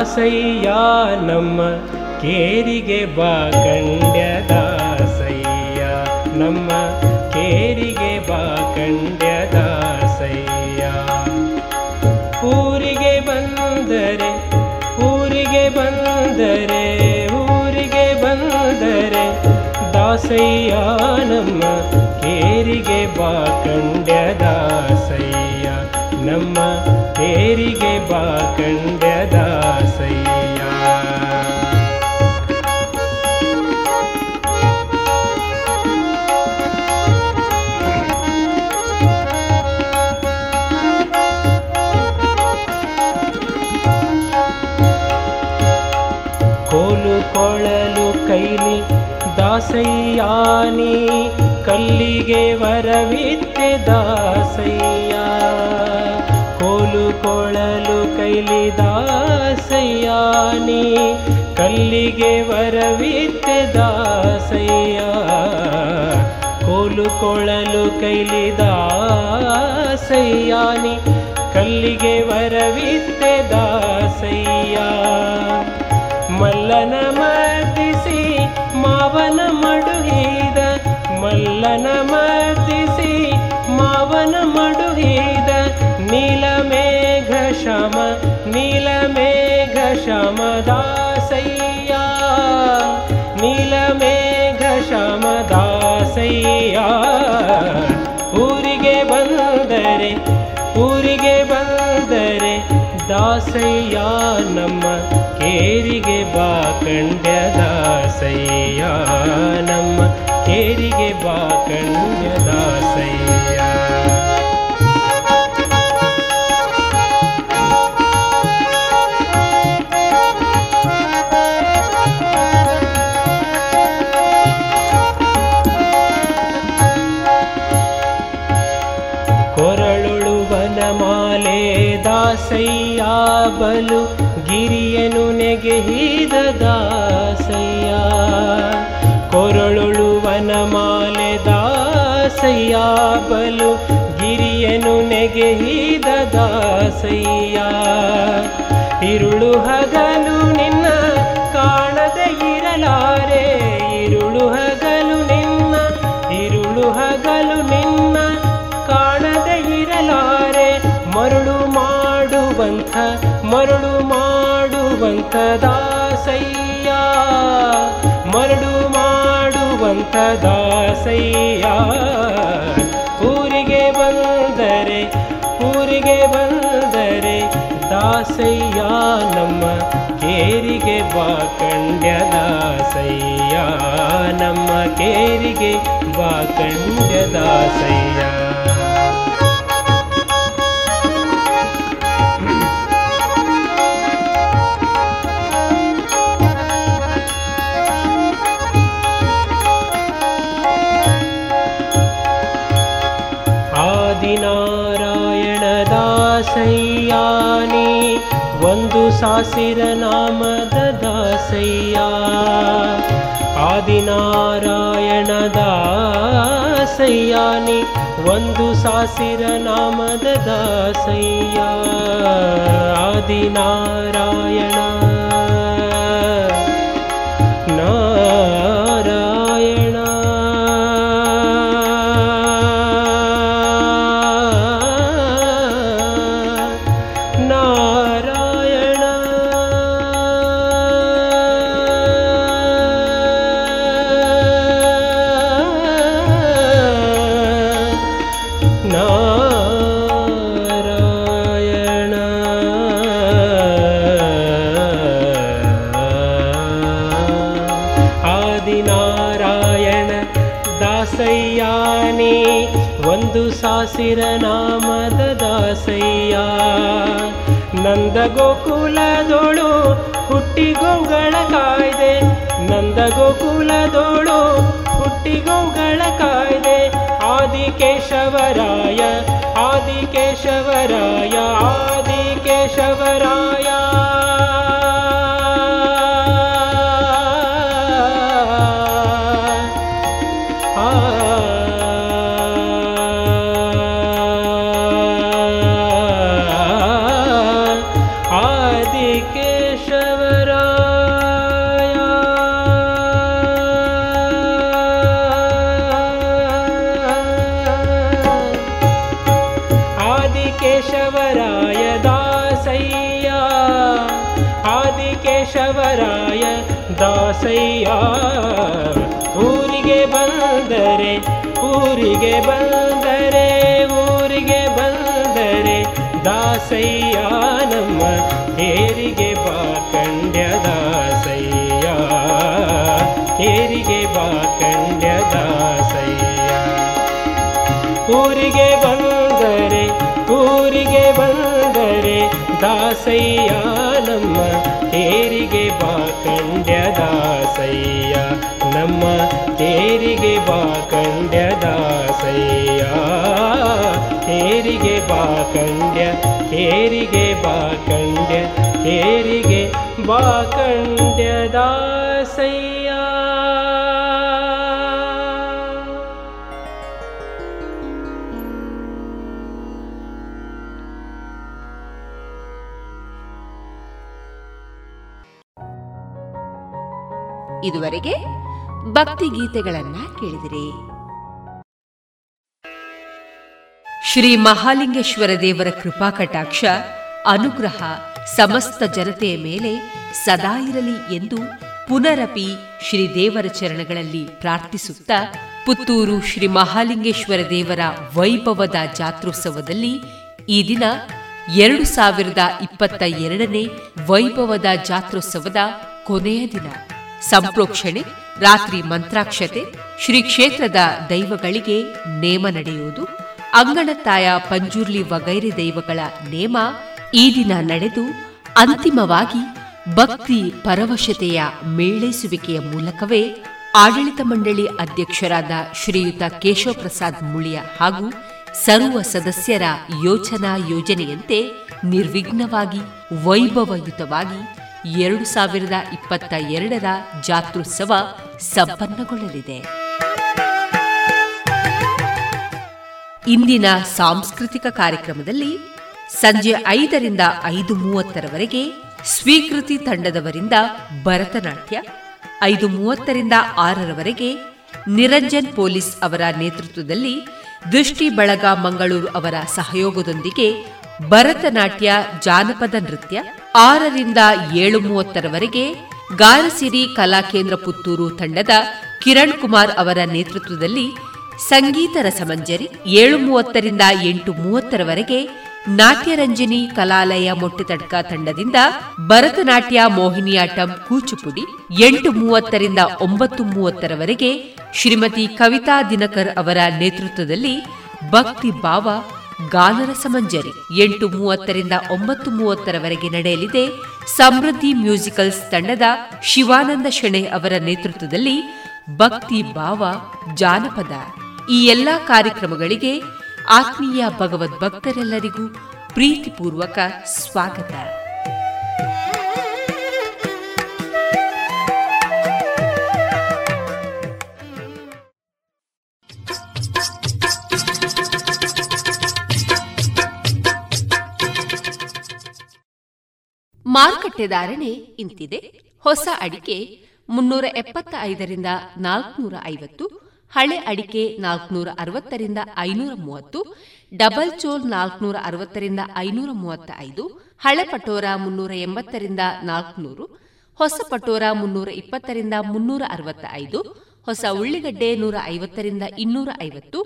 ದಾಸಯ್ಯ ನಮ್ಮ ಕೇರಿಗೆ ಬಾ ಕಂಡ್ಯ ದಾಸಯ್ಯ. ನಮ್ಮ ಕೇರಿಗೆ ಬಾ ಕಂಡ್ಯ ದಾಸಯ್ಯ. ಊರಿಗೆ ಬಂದರೆ ಊರಿಗೆ ಬಂದರೆ ಊರಿಗೆ ಬಂದರೆ ದಾಸಯ್ಯ ನಮ್ಮ ಕೇರಿಗೆ ಬಾ ಕಂಡ್ಯ ದಾಸಯ್ಯ. ನಮ್ಮ ತೇರಿಗೆ ಬಾ ದಾಸಯ್ಯ. ಕೋಲು ಕೊಳಲು ಕೈಲಿ ದಾಸಯ್ಯಾನಿ ಕಲ್ಲಿಗೆ ವರವಿತ್ತೆ ದಾಸಯ್ಯ. ಕೊಳಲು ಕೈಲಿ ದಾಸಯ್ಯಾನಿ ಕಲ್ಲಿಗೆ ವರವಿತ್ತೆ ದಾಸಯ್ಯ. ಕೋಲು ಕೊಳಲು ಕೈಲಿ ದಾಸಯ್ಯಾನಿ ಕಲ್ಲಿಗೆ ವರವಿತ್ತೆ ದಾಸಯ್ಯ. ಮಲ್ಲನ ಮರ್ದಿಸಿ, ಮಾವನ ಮಡುಹಿದ, ಮಲ್ಲನ ಮರ್ದಿಸಿ, ಮಾವನ ಮಡುಹಿದ शम दासया। नीलमे घम दासया। ऊरिगे बन्दरे पुे बे दस नम् केरि बाकण् दासया नम् केरि बाकण्ड दा ಬಲು ಗಿರಿಯನು ನೆಗೆಹಿದ ದಾಸಯ್ಯ. ಕೊರಳುಳು ವನಮಾಲೆ ದಾಸಯ್ಯ. ಬಲು ಗಿರಿಯನು ನೆಗೆಹಿದ ದಾಸಯ್ಯ. ಇರುಳು ಹಗಲು ನಿನ್ನ ಕಾಣದೆ ಇರಲಾರೆ. ಇರುಳು ಹಗಲು ನಿನ್ನ ಇರುಳು ಹಗಲು ನಿನ್ನ ಕಾಣದೆ ಇರಲಾರೆ. ಮರುಳು ಮಾಡುವಂಥ ಮರುಳು ಮಾಡುವಂಥ ದಾಸಯ್ಯ ಮರಳು ಮಾಡುವಂಥ ದಾಸಯ್ಯ ಊರಿಗೆ ಬಂದರೆ ಊರಿಗೆ ಬಂದರೆ ದಾಸಯ್ಯ ನಮ್ಮ ಕೇರಿಗೆ ಬಾಕಂಡ್ಯ ದಾಸಯ್ಯ. ನಮ್ಮ ಕೇರಿಗೆ ಬಾಕಂಡ್ಯ ದಾಸಯ್ಯ. सासिरनादसय्या आदिण दासयनि वसिरनाम ददासय्या आयण ಗೋಕುಲದೋಳು ಹುಟ್ಟಿಗೋಗಳ ಕಾಯ್ದೆ. ಆದಿಕೇಶವರಾಯ ಆದಿಕೇಶವರಾಯ ಆದಿಕೇಶವರಾಯ. ದಾಸಯ್ಯ, ನಮ್ಮ ತೇರಿಗೆ ಬಾ ದಾಸಯ್ಯ. ತೇರಿಗೆ ಬಾ ದಾಸಯ್ಯ. ಊರಿಗೆ ಬಂದರೆ ಊರಿಗೆ ಬಂದರೆ ದಾಸಯ್ಯ, ನಮ್ಮ ತೇರಿಗೆ ಬಾ ದಾಸಯ್ಯ. ನಮ್ಮ ತೇರಿಗೆ ಬಾ ಕಂಡ್ಯ ದಾಸಯ್ಯ. ತೇರಿಗೆ ಬಾ ಕಂಡ್ಯ ತೇರಿಗೆ ಬಾ ಕಂಡ್ಯ ತೇರಿಗೆ ಬಾ ಕಂಡ್ಯ ದಾಸಯ್ಯ. ಇದುವರೆಗೆ ಭಕ್ತಿ ಗೀತೆಗಳನ್ನ ಕೇಳಿದಿರಿ. ಶ್ರೀ ಮಹಾಲಿಂಗೇಶ್ವರ ದೇವರ ಕೃಪಾ ಕಟಾಕ್ಷ, ಅನುಗ್ರಹ ಸಮಸ್ತ ಜನತೆಯ ಮೇಲೆ ಸದಾ ಇರಲಿ ಎಂದು ಪುನರಪಿ ಶ್ರೀ ದೇವರ ಚರಣಗಳಲ್ಲಿ ಪ್ರಾರ್ಥಿಸುತ್ತಾ, ಪುತ್ತೂರು ಶ್ರೀ ಮಹಾಲಿಂಗೇಶ್ವರ ದೇವರ ವೈಭವದ ಜಾತ್ರೋತ್ಸವದಲ್ಲಿ ಈ ದಿನ ಎರಡು ಸಾವಿರದ ಇಪ್ಪತ್ತ ಎರಡನೇ ವೈಭವದ ಜಾತ್ರೋತ್ಸವದ ಕೊನೆಯ ದಿನ. ಸಂಪ್ರೋಕ್ಷಣೆ, ರಾತ್ರಿ ಮಂತ್ರಾಕ್ಷತೆ ಶ್ರೀ ಕ್ಷೇತ್ರದ ದೈವಗಳಿಗೆ ನೇಮ ನಡೆಯುವುದು ಅಂಗಣತಾಯ ಪಂಜುರ್ಲಿ ವಗೈರೆ ದೈವಗಳ ನೇಮ ಈ ದಿನ ನಡೆದು ಅಂತಿಮವಾಗಿ ಭಕ್ತಿ ಪರವಶತೆಯ ಮೇಳೈಸುವಿಕೆಯ ಮೂಲಕವೇ ಆಡಳಿತ ಮಂಡಳಿ ಅಧ್ಯಕ್ಷರಾದ ಶ್ರೀಯುತ ಕೇಶವ ಪ್ರಸಾದ್ ಮುಳಿಯ ಹಾಗೂ ಸರ್ವ ಸದಸ್ಯರ ಯೋಚನಾ ಯೋಜನೆಯಂತೆ ನಿರ್ವಿಘ್ನವಾಗಿ, ವೈಭವಯುತವಾಗಿ ಎರಡು ಸಾವಿರದ ಇಪ್ಪತ್ತ ಎರಡರ ಜಾತ್ರೋತ್ಸವ ಸಂಪನ್ನಗೊಳ್ಳಲಿದೆ. ಇಂದಿನ ಸಾಂಸ್ಕೃತಿಕ ಕಾರ್ಯಕ್ರಮದಲ್ಲಿ ಸಂಜೆ ಐದರಿಂದ ಐದು ಮೂವತ್ತರವರೆಗೆ ಸ್ವೀಕೃತಿ ತಂಡದವರಿಂದ ಭರತನಾಟ್ಯ, ಐದು ಮೂವತ್ತರಿಂದ ಆರರವರೆಗೆ ನಿರಂಜನ್ ಪೊಲೀಸ್ ಅವರ ನೇತೃತ್ವದಲ್ಲಿ ದೃಷ್ಟಿ ಬಳಗ ಮಂಗಳೂರು ಅವರ ಸಹಯೋಗದೊಂದಿಗೆ ಭರತನಾಟ್ಯ, ಜಾನಪದ ನೃತ್ಯ, ಆರರಿಂದ ಏಳು ಮೂವತ್ತರವರೆಗೆ ಗಾರಸಿರಿ ಕಲಾಕೇಂದ್ರ ಪುತ್ತೂರು ತಂಡದ ಕಿರಣ್ ಕುಮಾರ್ ಅವರ ನೇತೃತ್ವದಲ್ಲಿ ಸಂಗೀತ ರಸಮಂಜರಿ ಏಳು ಮೂವತ್ತರಿಂದ ಎಂಟು ಮೂವತ್ತರವರೆಗೆ ನಾಟ್ಯರಂಜನಿ ಕಲಾಲಯ ಮೊಟ್ಟೆತಡ್ಕ ತಂಡದಿಂದ ಭರತನಾಟ್ಯ ಮೋಹಿನಿಯಾಟಂ ಕೂಚುಪುಡಿ ಎಂಟು ಮೂವತ್ತರಿಂದ ಒಂಬತ್ತು ಮೂವತ್ತರವರೆಗೆ ಶ್ರೀಮತಿ ಕವಿತಾ ದಿನಕರ್ ಅವರ ನೇತೃತ್ವದಲ್ಲಿ ಭಕ್ತಿ ಭಾವ ಗಾನರ ಸಮಂಜರಿ ಎಂಟು ಮೂವತ್ತರಿಂದ ಒಂಬತ್ತು ಮೂವತ್ತರವರೆಗೆ ನಡೆಯಲಿದೆ. ಸಮೃದ್ಧಿ ಮ್ಯೂಸಿಕಲ್ಸ್ ತಂಡದ ಶಿವಾನಂದ ಶೆಣೆ ಅವರ ನೇತೃತ್ವದಲ್ಲಿ ಭಕ್ತಿ ಭಾವ ಜಾನಪದ. ಈ ಎಲ್ಲಾ ಕಾರ್ಯಕ್ರಮಗಳಿಗೆ ಆತ್ಮೀಯ ಭಗವದ್ಭಕ್ತರೆಲ್ಲರಿಗೂ ಪ್ರೀತಿಪೂರ್ವಕ ಸ್ವಾಗತ. ಮಾರುಕಟ್ಟೆ ಧಾರಣೆ ಇಂತಿದೆ. ಹೊಸ ಅಡಿಕೆ ಮುನ್ನೂರ ಎಪ್ಪತ್ತ ಐದರಿಂದ ನಾಲ್ಕುನೂರ ಐವತ್ತು ಹಳೆ ಅಡಿಕೆ ನಾಲ್ಕುನೂರ ಅರವತ್ತರಿಂದ ಐನೂರ ಮೂವತ್ತು ಡಬಲ್ ಚೋಲ್ ನಾಲ್ಕುನೂರ ಅರವತ್ತರಿಂದ ಐನೂರ ಮೂವತ್ತ ಐದು ಹಳೆ ಪಟೋರ ಮುನ್ನೂರ ಎಂಬತ್ತರಿಂದ ನಾಲ್ಕುನೂರು, ಹೊಸ ಪಟೋರ ಮುನ್ನೂರ ಇಪ್ಪತ್ತರಿಂದ ಮುನ್ನೂರ ಅರವತ್ತ ಐದು ಹೊಸ ಉಳ್ಳಿಗಡ್ಡೆ ನೂರ ಐವತ್ತರಿಂದ ಇನ್ನೂರ ಐವತ್ತು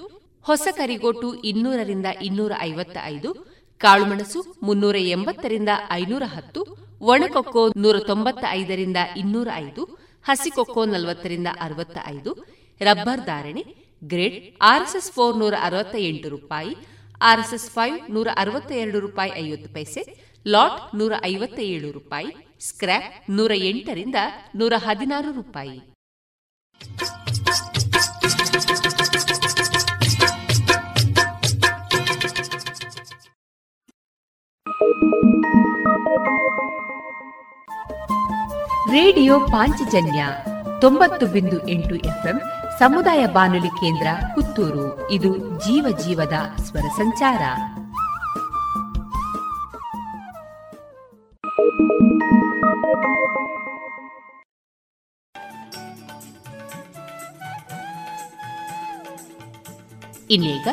ಹೊಸ ಕರಿಗೋಟು ಇನ್ನೂರರಿಂದ ಇನ್ನೂರ ಐವತ್ತ ಐದು ಕಾಳುಮೆಣಸು ಮುನ್ನೂರ ಎಂಬತ್ತರಿಂದ ಐನೂರ ಹತ್ತು ಒಣಕೊಕ್ಕೋ ನೂರ ತೊಂಬತ್ತ ಐದರಿಂದ ಇನ್ನೂರ ಐದು ಹಸಿಕೊಕ್ಕೋ ನಲವತ್ತರಿಂದ ಅರವತ್ತ ಐದು ರಬ್ಬರ್ ಧಾರಣೆ, ಗ್ರೇಡ್, ಆರ್ಎಸ್ಎಸ್ ಫೋರ್ ನೂರ ಅರವತ್ತ ಎಂಟು ರೂಪಾಯಿ, ಆರ್ಎಸ್ಎಸ್ ಫೈವ್ ನೂರ ಅರವತ್ತ ಎರಡು ರೂಪಾಯಿ ಐವತ್ತು ಪೈಸೆ, ಲಾಟ್ ನೂರ ಐವತ್ತ ಏಳು ರೂಪಾಯಿ, ಸ್ಕ್ರ್ಯಾಪ್ ನೂರ ಎಂಟರಿಂದ ನೂರ ಹದಿನಾರು ರೂಪಾಯಿ. ರೇಡಿಯೋ ಪಾಂಚಜನ್ಯ ತೊಂಬತ್ತು ಬಿಂದು ಎಂಟು ಎಫ್ಎಂ ಸಮುದಾಯ ಬಾನುಲಿ ಕೇಂದ್ರ ಪುತ್ತೂರು. ಇದು ಜೀವ ಜೀವದ ಸ್ವರ ಸಂಚಾರ. ಇನ್ನೀಗ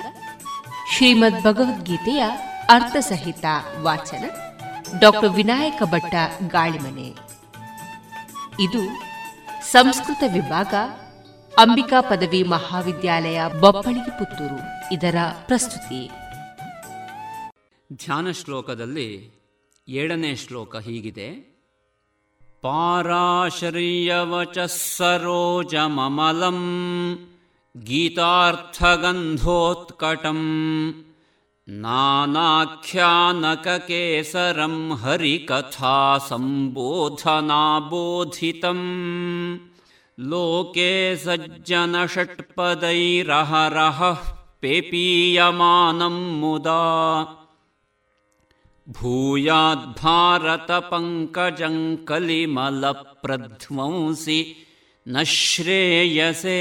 ಶ್ರೀಮದ್ ಭಗವದ್ಗೀತೆಯ ಅರ್ಥಸಹಿತ ವಾಚನ ಡಾಕ್ಟರ್ ವಿನಾಯಕ ಭಟ್ಟ ಗಾಳಿಮನೆ. ಇದು ಸಂಸ್ಕೃತ ವಿಭಾಗ ಅಂಬಿಕಾ ಪದವಿ ಮಹಾವಿದ್ಯಾಲಯ ಬಪ್ಪಳಿಗೆ ಪುತ್ತೂರು, ಇದರ ಪ್ರಸ್ತುತಿ. ಧ್ಯಾನ ಶ್ಲೋಕದಲ್ಲಿ ಏಳನೇ ಶ್ಲೋಕ ಹೀಗಿದೆ. ಪಾರಾಶರ್ಯವಚ ಸರೋಜಮಲಂ ಗೀತಾರ್ಥಗಂಧೋತ್ಕಟಂ ನಾನಾಖ್ಯಾನಕಕೇಸರಂ ಹರಿಕಥಾ ಸಂಬೋಧನಾಬೋಧಿತಂ लोके सज्जनषट्पदैरहरः पेपीयमानं मुदा भूयाद्भारतपङ्कजं कलिमलप्रध्वंसि न श्रेयसे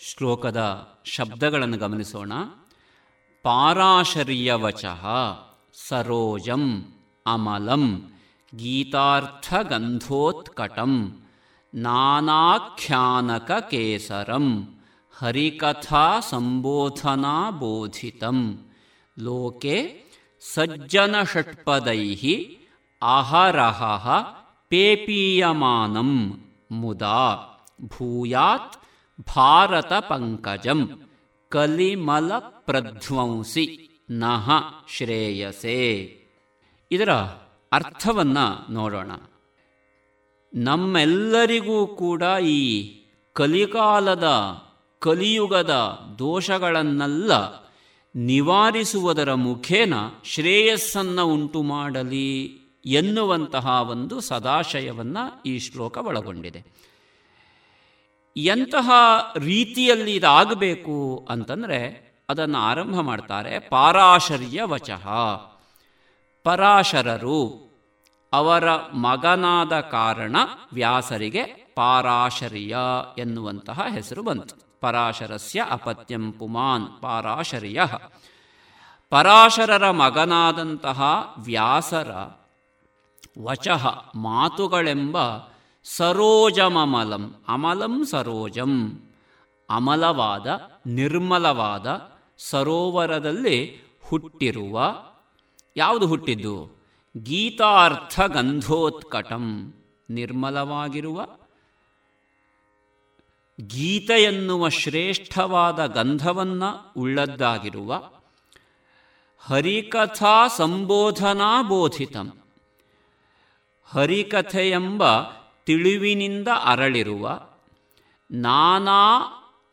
ಶ್ಲೋಕದ ಶಬ್ದಗಳನ್ನು ಗಮನಿಸೋಣ ಪಾರಾಶರ್ಯ ವಚಃ ಸರೋಜಂ ಅಮಲಂ ಗೀತಾರ್ಥಗಂಧೋತ್ಕಟಂ ನಾನಾಖ್ಯಾನಕಕೇಸರಂ ಹರಿಕಥಾ ಸಂಬೋಧನಾ ಬೋಧಿತಂ ಲೋಕೆ ಸಜ್ಜನಷಟ್ಪದೈಃ ಅಹರಹಃ ಪೇಪೀಯಮಾನಂ ಮುದಾ ಭೂಯಾತ್ ಭಾರತ ಪಂಕಜಂ ಕಲಿಮಲ ಪ್ರಧ್ವಂಸಿ ನಹ ಶ್ರೇಯಸೆ ಇದರ ಅರ್ಥವನ್ನ ನೋಡೋಣ. ನಮ್ಮೆಲ್ಲರಿಗೂ ಕೂಡ ಈ ಕಲಿಕಾಲದ, ಕಲಿಯುಗದ ದೋಷಗಳನ್ನೆಲ್ಲ ನಿವಾರಿಸುವುದರ ಮುಖೇನ ಶ್ರೇಯಸ್ಸನ್ನು ಉಂಟು ಮಾಡಲಿ ಎನ್ನುವಂತಹ ಒಂದು ಸದಾಶಯವನ್ನು ಈ ಶ್ಲೋಕ ಒಳಗೊಂಡಿದೆ. ಎಂತಹ ರೀತಿಯಲ್ಲಿ ಇದಾಗಬೇಕು ಅಂತಂದರೆ ಅದನ್ನು ಆರಂಭ ಮಾಡ್ತಾರೆ ಪಾರಾಶರ್ಯ ವಚಃ ಪರಾಶರರು. ಅವರ ಮಗನಾದ ಕಾರಣ ವ್ಯಾಸರಿಗೆ ಪಾರಾಶರಿಯ ಎನ್ನುವಂತಹ ಹೆಸರು ಬಂತು. ಪರಾಶರಸ್ಯ ಅಪತ್ಯಂ ಪುಮಾನ್ ಪಾರಾಶರಿಯ. ಪರಾಶರರ ಮಗನಾದಂತಹ ವ್ಯಾಸರ ವಚಃ ಮಾತುಗಳೆಂಬ ಸರೋಜಮಮಲಂ, ಅಮಲಂ ಸರೋಜಂ, ಅಮಲವಾದ ನಿರ್ಮಲವಾದ ಸರೋವರದಲ್ಲಿ ಹುಟ್ಟಿರುವ ಯಾವುದು ಹುಟ್ಟಿದ್ದು? ಗೀತಾರ್ಥ ಗಂಧೋತ್ಕಟಂ ನಿರ್ಮಲವಾಗಿರುವ ಗೀತ ಎನ್ನುವ ಶ್ರೇಷ್ಠವಾದ ಗಂಧವನ್ನು ಉಳ್ಳದ್ದಾಗಿರುವ ಹರಿಕಥಾ ಸಂಬೋಧನಾ ಬೋಧಿತಂ. ಹರಿಕಥೆಯೆಂಬ ತಿಳಿವಿನಿಂದ ಅರಳಿರುವ ನಾನಾ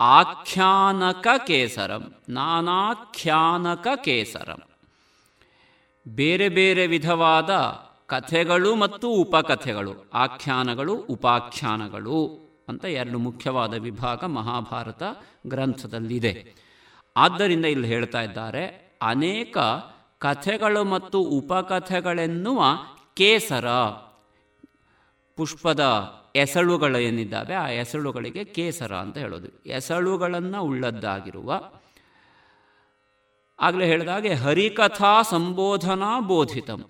ಆಖ್ಯಾನಕ ಕೇಸರಂ ನಾನಾಖ್ಯಾನಕ ಕೇಸರಂ. ಬೇರೆ ಬೇರೆ ವಿಧವಾದ ಕಥೆಗಳು ಮತ್ತು ಉಪಕಥೆಗಳು, ಆಖ್ಯಾನಗಳು, ಉಪಾಖ್ಯಾನಗಳು ಅಂತ ಎರಡು ಮುಖ್ಯವಾದ ವಿಭಾಗ ಮಹಾಭಾರತ ಗ್ರಂಥದಲ್ಲಿದೆ. ಆದ್ದರಿಂದ ಇಲ್ಲಿ ಹೇಳ್ತಾ ಇದ್ದಾರೆ, ಅನೇಕ ಕಥೆಗಳು ಮತ್ತು ಉಪಕಥೆಗಳೆನ್ನುವ ಕೇಸರ ಪುಷ್ಪದ ಎಸಳುಗಳು ಏನಿದ್ದಾವೆ ಆ ಎಸಳುಗಳಿಗೆ ಕೇಸರ ಅಂತ ಹೇಳೋದು. ಎಸಳುಗಳನ್ನು ಉಳ್ಳದ್ದಾಗಿರುವ ಆಗಲೇ ಹೇಳಿದಾಗೆ, ಹರಿಕಥಾ ಸಂಬೋಧನಾ ಬೋಧಿತಂ.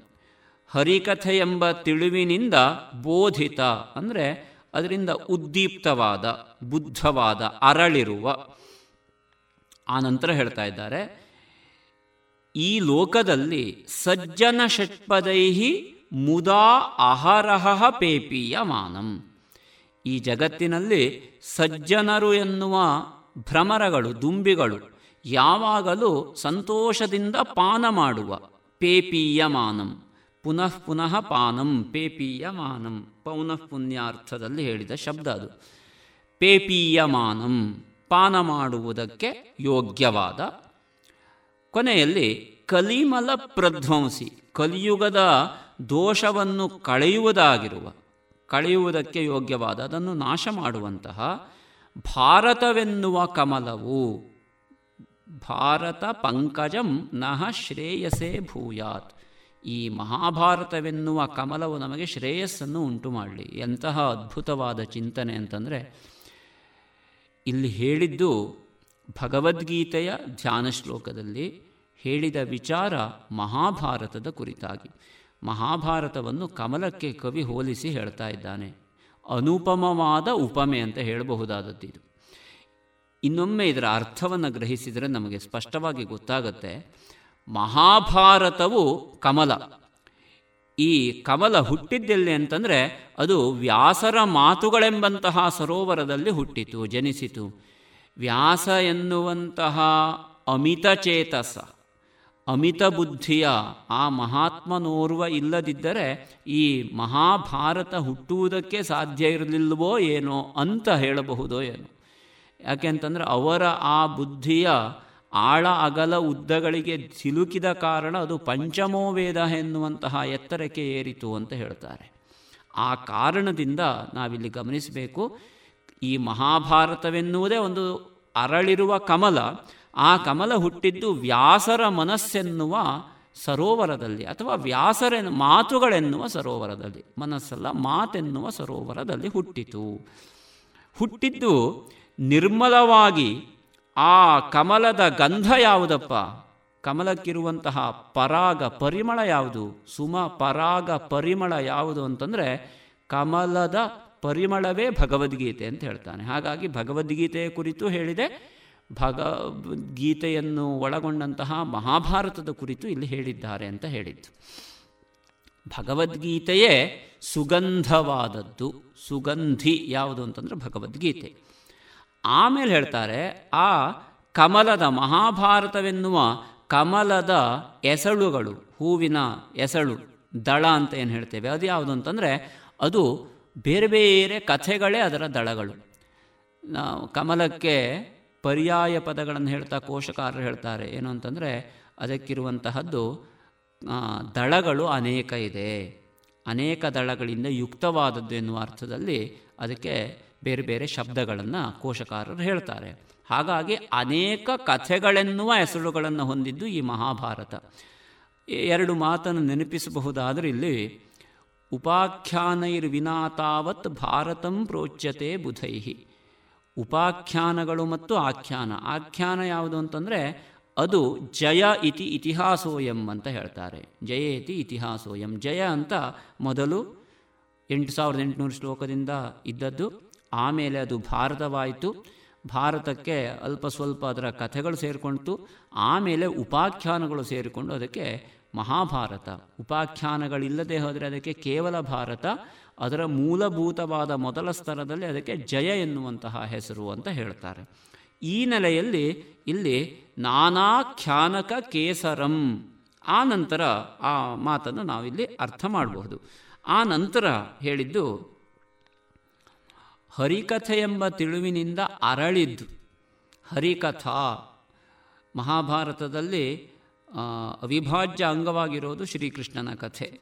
ಹರಿಕಥೆ ಎಂಬ ತಿಳಿವಿನಿಂದ ಬೋಧಿತ ಅಂದರೆ ಅದರಿಂದ ಉದ್ದೀಪ್ತವಾದ, ಬುದ್ಧವಾದ, ಅರಳಿರುವ. ಆ ನಂತರ ಹೇಳ್ತಾ ಇದ್ದಾರೆ, ಈ ಲೋಕದಲ್ಲಿ ಸಜ್ಜನ ಷಟ್ಪದೈಹಿ ಮುದಾ ಅಹರಹ ಪೇಪೀಯ ಮಾನಂ ಈ ಜಗತ್ತಿನಲ್ಲಿ ಸಜ್ಜನರು ಎನ್ನುವ ಭ್ರಮರಗಳು, ದುಂಬಿಗಳು ಯಾವಾಗಲೂ ಸಂತೋಷದಿಂದ ಪಾನ ಮಾಡುವ. ಪೇಪೀಯಮಾನಂ. ಪುನಃ ಪುನಃ ಪಾನಂ ಪೇಪೀಯಮಾನಂ. ಪೌನಃ ಪುಣ್ಯಾರ್ಥದಲ್ಲಿ ಹೇಳಿದ ಶಬ್ದ ಅದು. ಪೇಪೀಯಮಾನಂ. ಪಾನ ಮಾಡುವುದಕ್ಕೆ ಯೋಗ್ಯವಾದ. ಕೊನೆಯಲ್ಲಿ ಕಲಿಮಲ ಪ್ರಧ್ವಂಸಿ. ಕಲಿಯುಗದ ದೋಷವನ್ನು ಕಳೆಯುವುದಾಗಿರುವ. ಕಳೆಯುವುದಕ್ಕೆ ಯೋಗ್ಯವಾದ, ಅದನ್ನು ನಾಶ ಮಾಡುವಂತಹ ಭಾರತವೆನ್ನುವ ಕಮಲವು. ಭಾರತ ಪಂಕಜಂ ನಹ ಶ್ರೇಯಸೇ ಭೂಯಾತ್. ಈ ಮಹಾಭಾರತವೆನ್ನುವ ಕಮಲವು ನಮಗೆ ಶ್ರೇಯಸ್ಸನ್ನು ಉಂಟು ಮಾಡಲಿ. ಎಂತಹ ಅದ್ಭುತವಾದ ಚಿಂತನೆ ಅಂತಂದರೆ, ಇಲ್ಲಿ ಹೇಳಿದ್ದು ಭಗವದ್ಗೀತೆಯ ಧ್ಯಾನ ಶ್ಲೋಕದಲ್ಲಿ ಹೇಳಿದ ವಿಚಾರ ಮಹಾಭಾರತದ ಕುರಿತಾಗಿ. ಮಹಾಭಾರತವನ್ನು ಕಮಲಕ್ಕೆ ಕವಿ ಹೋಲಿಸಿ ಹೇಳ್ತಾ ಇದ್ದಾನೆ. ಅನುಪಮವಾದ ಉಪಮೆ ಅಂತ ಹೇಳಬಹುದಾದದ್ದು ಇನ್ನೊಮ್ಮೆ ಇದರ ಅರ್ಥವನ್ನು ಗ್ರಹಿಸಿದರೆ ನಮಗೆ ಸ್ಪಷ್ಟವಾಗಿ ಗೊತ್ತಾಗುತ್ತೆ. ಮಹಾಭಾರತವು ಕಮಲ. ಈ ಕಮಲ ಹುಟ್ಟಿದ್ದೆಲ್ಲಿ ಅಂತಂದರೆ ಅದು ವ್ಯಾಸರ ಮಾತುಗಳೆಂಬಂತಹ ಸರೋವರದಲ್ಲಿ ಹುಟ್ಟಿತು, ಜನಿಸಿತು. ವ್ಯಾಸ ಎನ್ನುವಂತಹ ಅಮಿತ ಚೇತಸ, ಅಮಿತ ಬುದ್ಧಿಯ ಆ ಮಹಾತ್ಮನೋರ್ವ ಇಲ್ಲದಿದ್ದರೆ ಈ ಮಹಾಭಾರತ ಹುಟ್ಟುವುದಕ್ಕೆ ಸಾಧ್ಯ ಇರಲಿಲ್ಲವೋ ಏನೋ ಅಂತ ಹೇಳಬಹುದೋ ಏನೋ. ಯಾಕೆಂತಂದರೆ ಅವರ ಆ ಬುದ್ಧಿಯ ಆಳ ಅಗಲ ಉದ್ದಗಳಿಗೆ ಸಿಲುಕಿದ ಕಾರಣ ಅದು ಪಂಚಮೋ ವೇದ ಎನ್ನುವಂತಹ ಎತ್ತರಕ್ಕೆ ಏರಿತು ಅಂತ ಹೇಳ್ತಾರೆ. ಆ ಕಾರಣದಿಂದ ನಾವಿಲ್ಲಿ ಗಮನಿಸಬೇಕು, ಈ ಮಹಾಭಾರತವೆನ್ನುವುದೇ ಒಂದು ಅರಳಿರುವ ಕಮಲ, ಆ ಕಮಲ ಹುಟ್ಟಿದ್ದು ವ್ಯಾಸರ ಮನಸ್ಸೆನ್ನುವ ಸರೋವರದಲ್ಲಿ ಅಥವಾ ವ್ಯಾಸರ ಮಾತುಗಳೆನ್ನುವ ಸರೋವರದಲ್ಲಿ, ಮನಸ್ಸಲ್ಲ ಮಾತೆನ್ನುವ ಸರೋವರದಲ್ಲಿ ಹುಟ್ಟಿತು. ಹುಟ್ಟಿದ್ದು ನಿರ್ಮಲವಾಗಿ ಆ ಕಮಲದ ಗಂಧ ಯಾವುದಪ್ಪ? ಕಮಲಕ್ಕಿರುವಂತಹ ಪರಾಗ ಪರಿಮಳ ಯಾವುದು? ಸುಮ ಪರಾಗ ಪರಿಮಳ ಯಾವುದು ಅಂತಂದರೆ ಕಮಲದ ಪರಿಮಳವೇ ಭಗವದ್ಗೀತೆ ಅಂತ ಹೇಳ್ತಾನೆ. ಹಾಗಾಗಿ ಭಗವದ್ಗೀತೆಯ ಕುರಿತು ಹೇಳಿದೆ. ಭಗವದ್ಗೀತೆಯನ್ನು ಒಳಗೊಂಡಂತಹ ಮಹಾಭಾರತದ ಕುರಿತು ಇಲ್ಲಿ ಹೇಳಿದ್ದಾರೆ ಅಂತ ಹೇಳಿದ್ದು. ಭಗವದ್ಗೀತೆಯೇ ಸುಗಂಧವಾದದ್ದು. ಸುಗಂಧಿ ಯಾವುದು ಅಂತಂದರೆ ಭಗವದ್ಗೀತೆ. ಆಮೇಲೆ ಹೇಳ್ತಾರೆ, ಆ ಕಮಲದ ಮಹಾಭಾರತವೆನ್ನುವ ಕಮಲದ ಎಸಳುಗಳು ಹೂವಿನ ಎಸಳು ದಳ ಅಂತ ಏನು ಹೇಳ್ತೇವೆ? ಅದು ಯಾವುದು ಅಂತಂದರೆ, ಅದು ಬೇರೆ ಬೇರೆ ಕಥೆಗಳೇ ಅದರ ದಳಗಳು. ಕಮಲಕ್ಕೆ ಪರ್ಯಾಯ ಪದಗಳನ್ನು ಹೇಳ್ತಾ ಕೋಶಕಾರರು ಹೇಳ್ತಾರೆ, ಏನು ಅಂತಂದರೆ, ಅದಕ್ಕಿರುವಂತಹದ್ದು ದಳಗಳು ಅನೇಕ ಇದೆ. ಅನೇಕ ದಳಗಳಿಂದ ಯುಕ್ತವಾದದ್ದು ಎನ್ನುವ ಅರ್ಥದಲ್ಲಿ ಅದಕ್ಕೆ ಬೇರೆ ಬೇರೆ ಶಬ್ದಗಳನ್ನು ಕೋಶಕಾರರು ಹೇಳ್ತಾರೆ. ಹಾಗಾಗಿ ಅನೇಕ ಕಥೆಗಳೆನ್ನುವ ಹೆಸರುಗಳನ್ನು ಹೊಂದಿದ್ದು ಈ ಮಹಾಭಾರತ. ಎರಡು ಮಾತನ್ನು ನೆನಪಿಸಬಹುದಾದರೆ ಇಲ್ಲಿ ಉಪಾಖ್ಯಾನೈರ್ವಿನಾತಾವತ್ ಭಾರತಂ ಪ್ರೋಚ್ಯತೆ ಬುಧೈಹಿ. ಉಪಾಖ್ಯಾನಗಳು ಮತ್ತು ಆಖ್ಯಾನ. ಆಖ್ಯಾನ ಯಾವುದು ಅಂತಂದರೆ, ಅದು ಜಯ ಇತಿ ಇತಿಹಾಸೋಯಂ ಅಂತ ಹೇಳ್ತಾರೆ. ಜಯ ಇತಿ ಇತಿಹಾಸೋಯಂ. ಜಯ ಅಂತ ಮೊದಲು ಎಂಟು ಸಾವಿರದ ಎಂಟುನೂರು ಶ್ಲೋಕದಿಂದ ಇದ್ದದ್ದು. ಆಮೇಲೆ ಅದು ಭಾರತವಾಯಿತು. ಭಾರತಕ್ಕೆ ಅಲ್ಪ ಸ್ವಲ್ಪ ಅದರ ಕಥೆಗಳು ಸೇರಿಕೊಂಡಿತು. ಆಮೇಲೆ ಉಪಾಖ್ಯಾನಗಳು ಸೇರಿಕೊಂಡು ಅದಕ್ಕೆ ಮಹಾಭಾರತ. ಉಪಾಖ್ಯಾನಗಳಿಲ್ಲದೆ ಹೋದರೆ ಅದಕ್ಕೆ ಕೇವಲ ಭಾರತ. ಅದರ ಮೂಲಭೂತವಾದ ಮೊದಲ ಸ್ತರದಲ್ಲಿ ಅದಕ್ಕೆ ಜಯ ಎನ್ನುವಂತಹ ಹೆಸರು ಅಂತ ಹೇಳ್ತಾರೆ. ಈ ನೆಲೆಯಲ್ಲಿ ಇಲ್ಲಿ ನಾನಾಖ್ಯಾನಕ ಕೇಸರಂ. ಆ ನಂತರ ಆ ಮಾತನ್ನು ನಾವಿಲ್ಲಿ ಅರ್ಥ ಮಾಡಬಹುದು. ಆ ನಂತರ ಹೇಳಿದ್ದು ಹರಿಕಥೆ ಎಂಬ ತಿಳುವಿನಿಂದ ಅರಳಿದ್ದು. ಹರಿಕಥಾ ಮಹಾಭಾರತದಲ್ಲಿ ಅವಿಭಾಜ್ಯ ಅಂಗವಾಗಿರೋದು ಶ್ರೀಕೃಷ್ಣನ ಕಥೆ.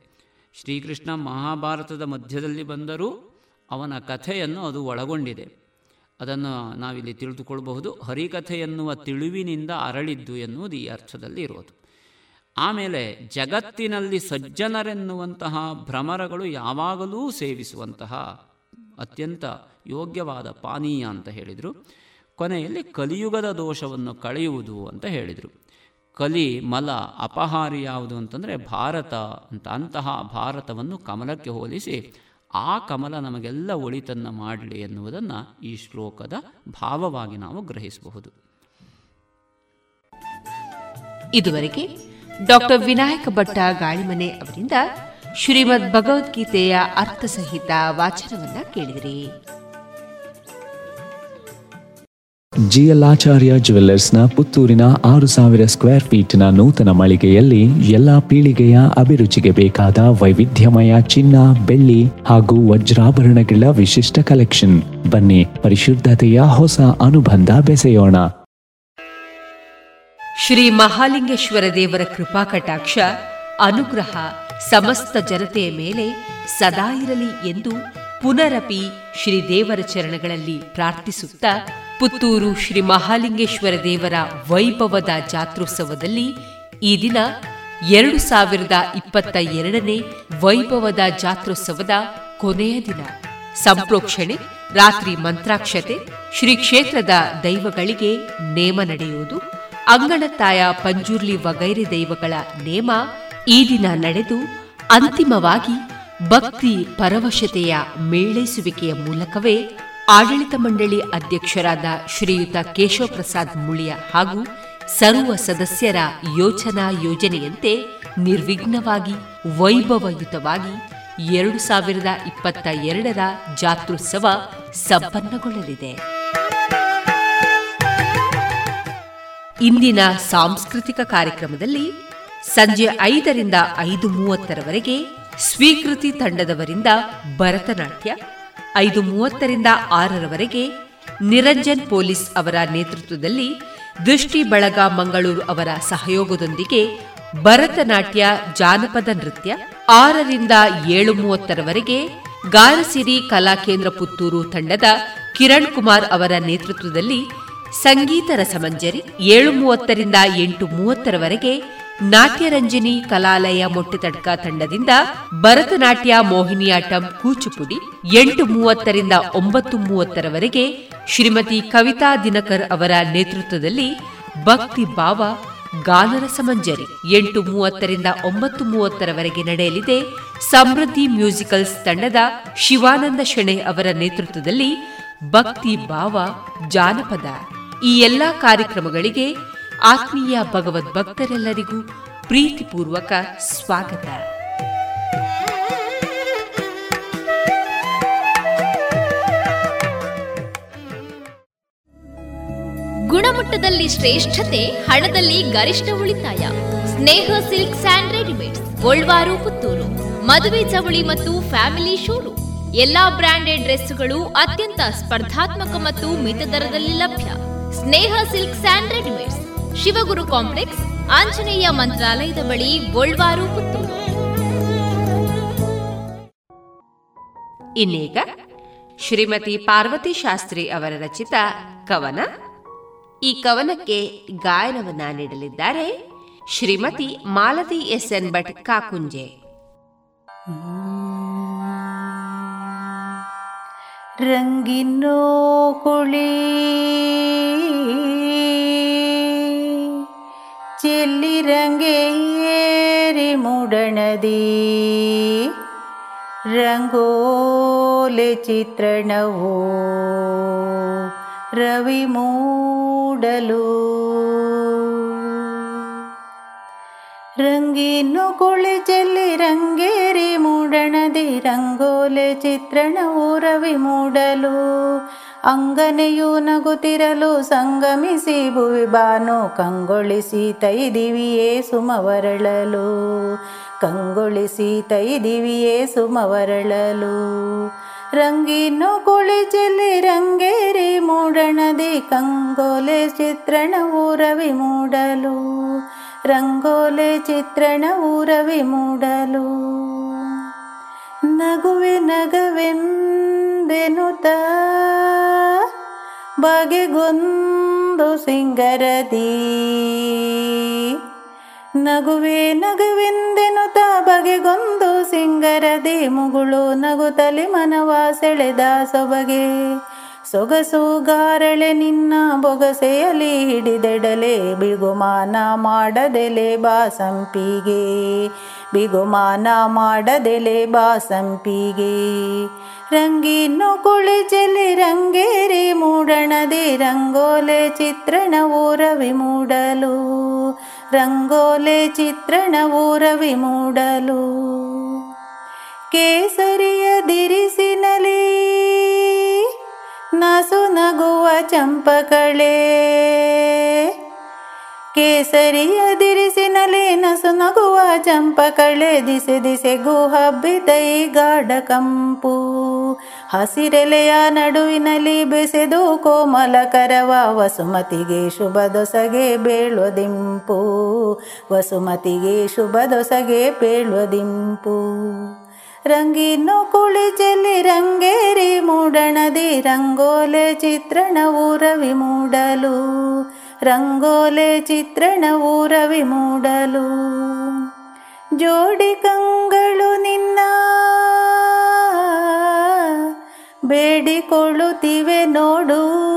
ಶ್ರೀಕೃಷ್ಣ ಮಹಾಭಾರತದ ಮಧ್ಯದಲ್ಲಿ ಬಂದರೂ ಅವನ ಕಥೆಯನ್ನು ಅದು ಒಳಗೊಂಡಿದೆ. ಅದನ್ನು ನಾವಿಲ್ಲಿ ತಿಳಿದುಕೊಳ್ಳಬಹುದು ಹರಿಕಥೆ ಎನ್ನುವ ತಿಳುವಿನಿಂದ ಅರಳಿದ್ದು ಎನ್ನುವುದು ಈ ಅರ್ಥದಲ್ಲಿ ಇರೋದು. ಆಮೇಲೆ ಜಗತ್ತಿನಲ್ಲಿ ಸಜ್ಜನರೆನ್ನುವಂತಹ ಭ್ರಮರಗಳು ಯಾವಾಗಲೂ ಸೇವಿಸುವಂತಹ ಅತ್ಯಂತ ಯೋಗ್ಯವಾದ ಪಾನೀಯ ಅಂತ ಹೇಳಿದರು. ಕೊನೆಯಲ್ಲಿ ಕಲಿಯುಗದ ದೋಷವನ್ನು ಕಳೆಯುವುದು ಅಂತ ಹೇಳಿದರು. ಕಲಿ, ಮಲ ಅಪಹಾರಿ ಯಾವುದು ಅಂತಂದರೆ ಭಾರತ ಅಂತ ಅಂತಹ ಭಾರತವನ್ನು ಕಮಲಕ್ಕೆ ಹೋಲಿಸಿ ಆ ಕಮಲ ನಮಗೆಲ್ಲ ಒಳಿತನ್ನು ಮಾಡಲಿ ಎನ್ನುವುದನ್ನು ಈ ಶ್ಲೋಕದ ಭಾವವಾಗಿ ನಾವು ಗ್ರಹಿಸಬಹುದು. ಇದುವರೆಗೆ ಡಾಕ್ಟರ್ ವಿನಾಯಕ ಭಟ್ಟ ಗಾಳಿಮನೆ ಅವರಿಂದ ಶ್ರೀಮದ್ ಭಗವದ್ಗೀತೆಯ ಅರ್ಥಸಹಿತ ವಾಚನವನ್ನ ಕೇಳಿದಿರಿ. ಜಿಎಲ್ಆಚಾರ್ಯ ಜುವೆಲ್ಲರ್ಸ್ನ ಪುತ್ತೂರಿನ ಆರು ಸಾವಿರ ಸ್ಕ್ವೇರ್ ಫೀಟ್ನ ನೂತನ ಮಳಿಗೆಯಲ್ಲಿ ಎಲ್ಲಾ ಪೀಳಿಗೆಯ ಅಭಿರುಚಿಗೆ ಬೇಕಾದ ವೈವಿಧ್ಯಮಯ ಚಿನ್ನ ಬೆಳ್ಳಿ ಹಾಗೂ ವಜ್ರಾಭರಣಗಳ ವಿಶಿಷ್ಟ ಕಲೆಕ್ಷನ್. ಬನ್ನಿ ಪರಿಶುದ್ಧತೆಯ ಹೊಸ ಅನುಬಂಧ ಬೆಸೆಯೋಣ. ಶ್ರೀ ಮಹಾಲಿಂಗೇಶ್ವರ ದೇವರ ಕೃಪಾ ಕಟಾಕ್ಷ ಅನುಗ್ರಹ ಸಮಸ್ತ ಜನತೆಯ ಮೇಲೆ ಸದಾ ಇರಲಿ ಎಂದು ಪುನರಪಿ ಶ್ರೀ ದೇವರ ಚರಣಗಳಲ್ಲಿ ಪ್ರಾರ್ಥಿಸುತ್ತಾ ಪುತ್ತೂರು ಶ್ರೀ ಮಹಾಲಿಂಗೇಶ್ವರ ದೇವರ ವೈಭವದ ಜಾತ್ರೋತ್ಸವದಲ್ಲಿ ಈ ದಿನ ಎರಡು ಸಾವಿರದ ಇಪ್ಪತ್ತ ಎರಡನೇ ವೈಭವದ ಜಾತ್ರೋತ್ಸವದ ಕೊನೆಯ ದಿನ. ಸಂಪ್ರೋಕ್ಷಣೆ, ರಾತ್ರಿ ಮಂತ್ರಾಕ್ಷತೆ, ಶ್ರೀ ಕ್ಷೇತ್ರದ ದೈವಗಳಿಗೆ ನೇಮ ನಡೆಯುವುದು ಅಂಗಣತಾಯ ಪಂಜುರ್ಲಿ ವಗೈರೆ ದೈವಗಳ ನೇಮ ಈ ದಿನ ನಡೆದು ಅಂತಿಮವಾಗಿ ಭಕ್ತಿ ಪರವಶತೆಯ ಮೇಳೈಸುವಿಕೆಯ ಮೂಲಕವೇ ಆಡಳಿತ ಮಂಡಳಿ ಅಧ್ಯಕ್ಷರಾದ ಶ್ರೀಯುತ ಕೇಶವ ಪ್ರಸಾದ್ ಮುಳಿಯ ಹಾಗೂ ಸರ್ವ ಸದಸ್ಯರ ಯೋಚನಾ ಯೋಜನೆಯಂತೆ ನಿರ್ವಿಘ್ನವಾಗಿ, ವೈಭವಯುತವಾಗಿ ಎರಡು ಸಾವಿರದ ಇಪ್ಪತ್ತ ಎರಡರ ಜಾತ್ರೋತ್ಸವ ಸಂಪನ್ನಗೊಳ್ಳಲಿದೆ. ಇಂದಿನ ಸಾಂಸ್ಕೃತಿಕ ಕಾರ್ಯಕ್ರಮದಲ್ಲಿ ಸಂಜೆ ಐದರಿಂದ ಐದು ಮೂವತ್ತರವರೆಗೆ ಸ್ವೀಕೃತಿ ತಂಡದವರಿಂದ ಭರತನಾಟ್ಯ, ಐದು ಮೂವತ್ತರಿಂದ ಆರರವರೆಗೆ ನಿರಂಜನ್ ಪೊಲೀಸ್ ಅವರ ನೇತೃತ್ವದಲ್ಲಿ ದೃಷ್ಟಿ ಬಳಗ ಮಂಗಳೂರು ಅವರ ಸಹಯೋಗದೊಂದಿಗೆ ಭರತನಾಟ್ಯ, ಜಾನಪದ ನೃತ್ಯ, ಆರರಿಂದ ಏಳು ಮೂವತ್ತರವರೆಗೆ ಗಾರಸಿರಿ ಕಲಾಕೇಂದ್ರ ಪುತ್ತೂರು ತಂಡದ ಕಿರಣ್ ಕುಮಾರ್ ಅವರ ನೇತೃತ್ವದಲ್ಲಿ ಸಂಗೀತ ರಸಮಂಜರಿ, ಏಳು ಮೂವತ್ತರಿಂದ ಎಂಟು ಮೂವತ್ತರವರೆಗೆ ನಾಟ್ಯರಂಜನಿ ಕಲಾಲಯ ಮೊಟ್ಟೆತಡ್ಕ ತಂಡದಿಂದ ಭರತನಾಟ್ಯ ಮೋಹಿನಿಯಾಟಂ ಕೂಚುಪುಡಿ ಎಂಟು ಮೂವತ್ತರಿಂದ ಒಂಬತ್ತು ಮೂವತ್ತರವರೆಗೆ ಶ್ರೀಮತಿ ಕವಿತಾ ದಿನಕರ್ ಅವರ ನೇತೃತ್ವದಲ್ಲಿ ಭಕ್ತಿ ಭಾವ, ಗಾನರ ಸಮಂಜರಿ ಎಂಟು ಮೂವತ್ತರಿಂದ ಒಂಬತ್ತು ಮೂವತ್ತರವರೆಗೆ ನಡೆಯಲಿದೆ. ಸಮೃದ್ಧಿ ಮ್ಯೂಸಿಕಲ್ಸ್ ತಂಡದ ಶಿವಾನಂದ ಶೆಣೆ ಅವರ ನೇತೃತ್ವದಲ್ಲಿ ಭಕ್ತಿ ಭಾವ ಜಾನಪದ ಈ ಎಲ್ಲಾ ಕಾರ್ಯಕ್ರಮಗಳಿಗೆ ಆತ್ಮೀಯ ಭಗವದ್ ಭಕ್ತರೆಲ್ಲರಿಗೂ ಪ್ರೀತಿಪೂರ್ವಕ ಸ್ವಾಗತ. ಗುಣಮಟ್ಟದಲ್ಲಿ ಶ್ರೇಷ್ಠತೆ, ಹಣದಲ್ಲಿ ಗರಿಷ್ಠ ಉಳಿತಾಯ. Sneha silks and readymade Golwar Puttur. ಮದುವೆ ಚವಳಿ ಮತ್ತು ಫ್ಯಾಮಿಲಿ ಶೋರೂಮ್. ಎಲ್ಲಾ ಬ್ರಾಂಡೆಡ್ ಡ್ರೆಸ್ಗಳು ಅತ್ಯಂತ ಸ್ಪರ್ಧಾತ್ಮಕ ಮತ್ತು ಮಿತ ದರದಲ್ಲಿ ಲಭ್ಯ. Sneha silk and readymades. Shivaguru complex Anjaneya ಮಂತ್ರಾಲಯದ ಬಳಿ ಗೋಲ್ವಾರು ಪುತ್ತೂರು. ಇನ್ನೀಗ ಶ್ರೀಮತಿ ಪಾರ್ವತಿ ಶಾಸ್ತ್ರಿ ಅವರ ರಚಿತ ಕವನ. ಈ ಕವನಕ್ಕೆ ಗಾಯನವನ್ನ ನೀಡಲಿದ್ದಾರೆ ಶ್ರೀಮತಿ ಮಾಲತಿ ಎಸ್ ಎನ್ ಭಟ್ ಕಾಕುಂಜೆ. ರಂಗಿನೋ ಕುಳಿ ಚೆಲ್ಲಿ ರಂಗೇರಿ ಮುಡಣದಿ ರಂಗೋಲೆ ಚಿತ್ರಣವೋ ರವಿ ಮೂಡಲು ರಂಗೀನು ಕುಳಿ ಚೆಲ್ಲಿ ರಂಗೇರಿ ಮೂಡಣದಿ ರಂಗೋಲೆ ಚಿತ್ರಣವು ರವಿ ಮೂಡಲು ಅಂಗನೆಯು ನಗುತ್ತಿರಲು ಸಂಗಮಿಸಿ ಭುವಿ ಬಾನು ಕಂಗೊಳಿಸಿ ತೈದಿವಿಯೇ ಸುಮವರಳಲು. ಕಂಗೊಳಿಸಿ ತೈದಿವಿಯೇ ಸುಮವರಳಲು. ರಂಗಿನ್ನು ಕುಳಿಚಲಿ ರಂಗೇರಿ ಮೂಡಣದಿ ಕಂಗೋಲೆ ಚಿತ್ರಣ ಊರವಿ ಮೂಡಲು. ರಂಗೋಲೆ ಚಿತ್ರಣ ಊರವಿ ಮೂಡಲು. ನಗುವೆ ನಗವೆಂದೆನುತ ಬಗೆಗೊಂದು ಸಿಂಗರದಿ. ನಗುವೆ ನಗುವೆಂದೆನುತ ಬಗೆಗೊಂದು ಸಿಂಗರದಿ. ಮುಗುಳು ನಗುತಲಿ ಮನವ ಸೆಳೆದ ಸೊಬಗೆ. ಸೊಗಸು ಗಾರಳೆ ನಿನ್ನ ಬೊಗಸೆಯಲಿ ಹಿಡಿದೆಡಲೆ. ಬಿಗುಮಾನ ಮಾಡದೆಲೆ ಬಾಸಂಪಿಗೆ. ಬಿಗುಮಾನ ಮಾಡದೆಲೆ ಬಾಸಂಪಿಗೆ. ರಂಗಿನ್ನು ಕುಳಿಚಲಿ ರಂಗೇರಿ ಮೂಡಣದಿ ರಂಗೋಲೆ ಚಿತ್ರಣ ಊರವಿ ಮೂಡಲು. ರಂಗೋಲೆ ಚಿತ್ರಣ ಊರವಿ ಮೂಡಲು. ಕೇಸರಿಯ ದಿರಿಸಿನಲಿ ನಸು ನಗುವ ಚಂಪಕಳೆ. ಕೇಸರಿಯ ನಲಿ ನಸು ನಗುವ ಚಂಪಕಳೆ ದಿಸೆ ದಿಸೆಗೂ ಹಬ್ಬಿದೈ ಗಾಢ ಕಂಪು. ಹಸಿರೆಲೆಯ ನಡುವಿನಲ್ಲಿ ಬೆಸೆದು ಕೋಮಲ ಕರವ ವಸುಮತಿಗೆ ಶುಭ ದೊಸಗೆ ಬೀಳುವುದಿಂಪು ವಸುಮತಿಗೆ ಶುಭ ದೊಸಗೆ ಬೀಳುವುದಿಂಪು ರಂಗಿನ್ನು ಕುಳಿ ಚೆಲ್ಲಿ ರಂಗೇರಿ ಮೂಡಣದಿ ರಂಗೋಲೆ ಚಿತ್ರಣವು ರವಿ ಮೂಡಲು. ರಂಗೋಲೆ ಚಿತ್ರಣ ಊರವಿ ಮೂಡಲು. ಜೋಡಿ ಕಂಗಳು ನಿನ್ನ. ಬೇಡಿಕೊಳ್ಳುತ್ತಿವೆ ನೋಡು.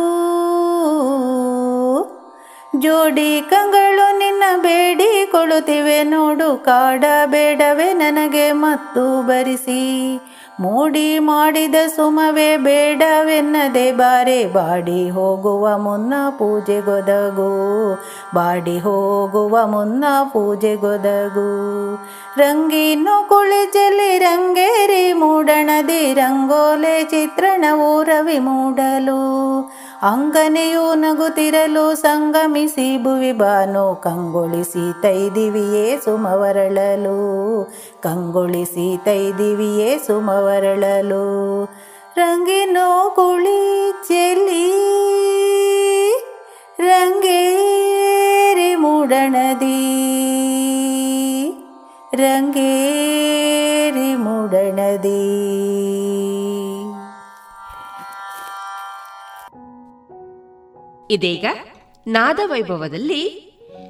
ಜೋಡಿ ಕಂಗಳು ನಿನ್ನ ಬೇಡಿಕೊಳ್ಳುತ್ತಿವೆ ನೋಡು. ಕಾಡ ಬೇಡವೆ ನನಗೆ ಮತ್ತು ಬರಿಸಿ. ಮೂಡಿ ಮಾಡಿದ ಸುಮವೇ ಬೇಡವೆನ್ನದೆ ಬಾರೆ, ಬಾಡಿ ಹೋಗುವ ಮುನ್ನ ಪೂಜೆಗೊದಗು ಬಾಡಿ ಹೋಗುವ ಮುನ್ನ ಪೂಜೆಗೊದಗು ರಂಗಿನು ಕುಳಿಚಲಿ ರಂಗೇರಿ ಮೂಡಣದಿ ರಂಗೋಲೆ ಚಿತ್ರಣವು ರವಿ ಮೂಡಲು. ಅಂಗನೆಯು ನಗುತ್ತಿರಲು ಸಂಗಮಿಸಿ ಭುವಿ ಬಾನು, ಕಂಗೊಳಿಸಿ ತೈದಿವಿಯೇ ಸುಮವರಳಲು ಕಂಗೊಳಿಸಿ ತೈದಿವಿಯೇ ಸುಮವರಳಲು ರಂಗಿನೋ ಕುಳಿ ಚೆಲ್ಲಿ ರಂಗೇರಿ ಮೂಡಣದಿ. ರಂಗೇರಿ ಮೂಡಣದಿ. ಇದೀಗ ನಾದವೈಭವದಲ್ಲಿ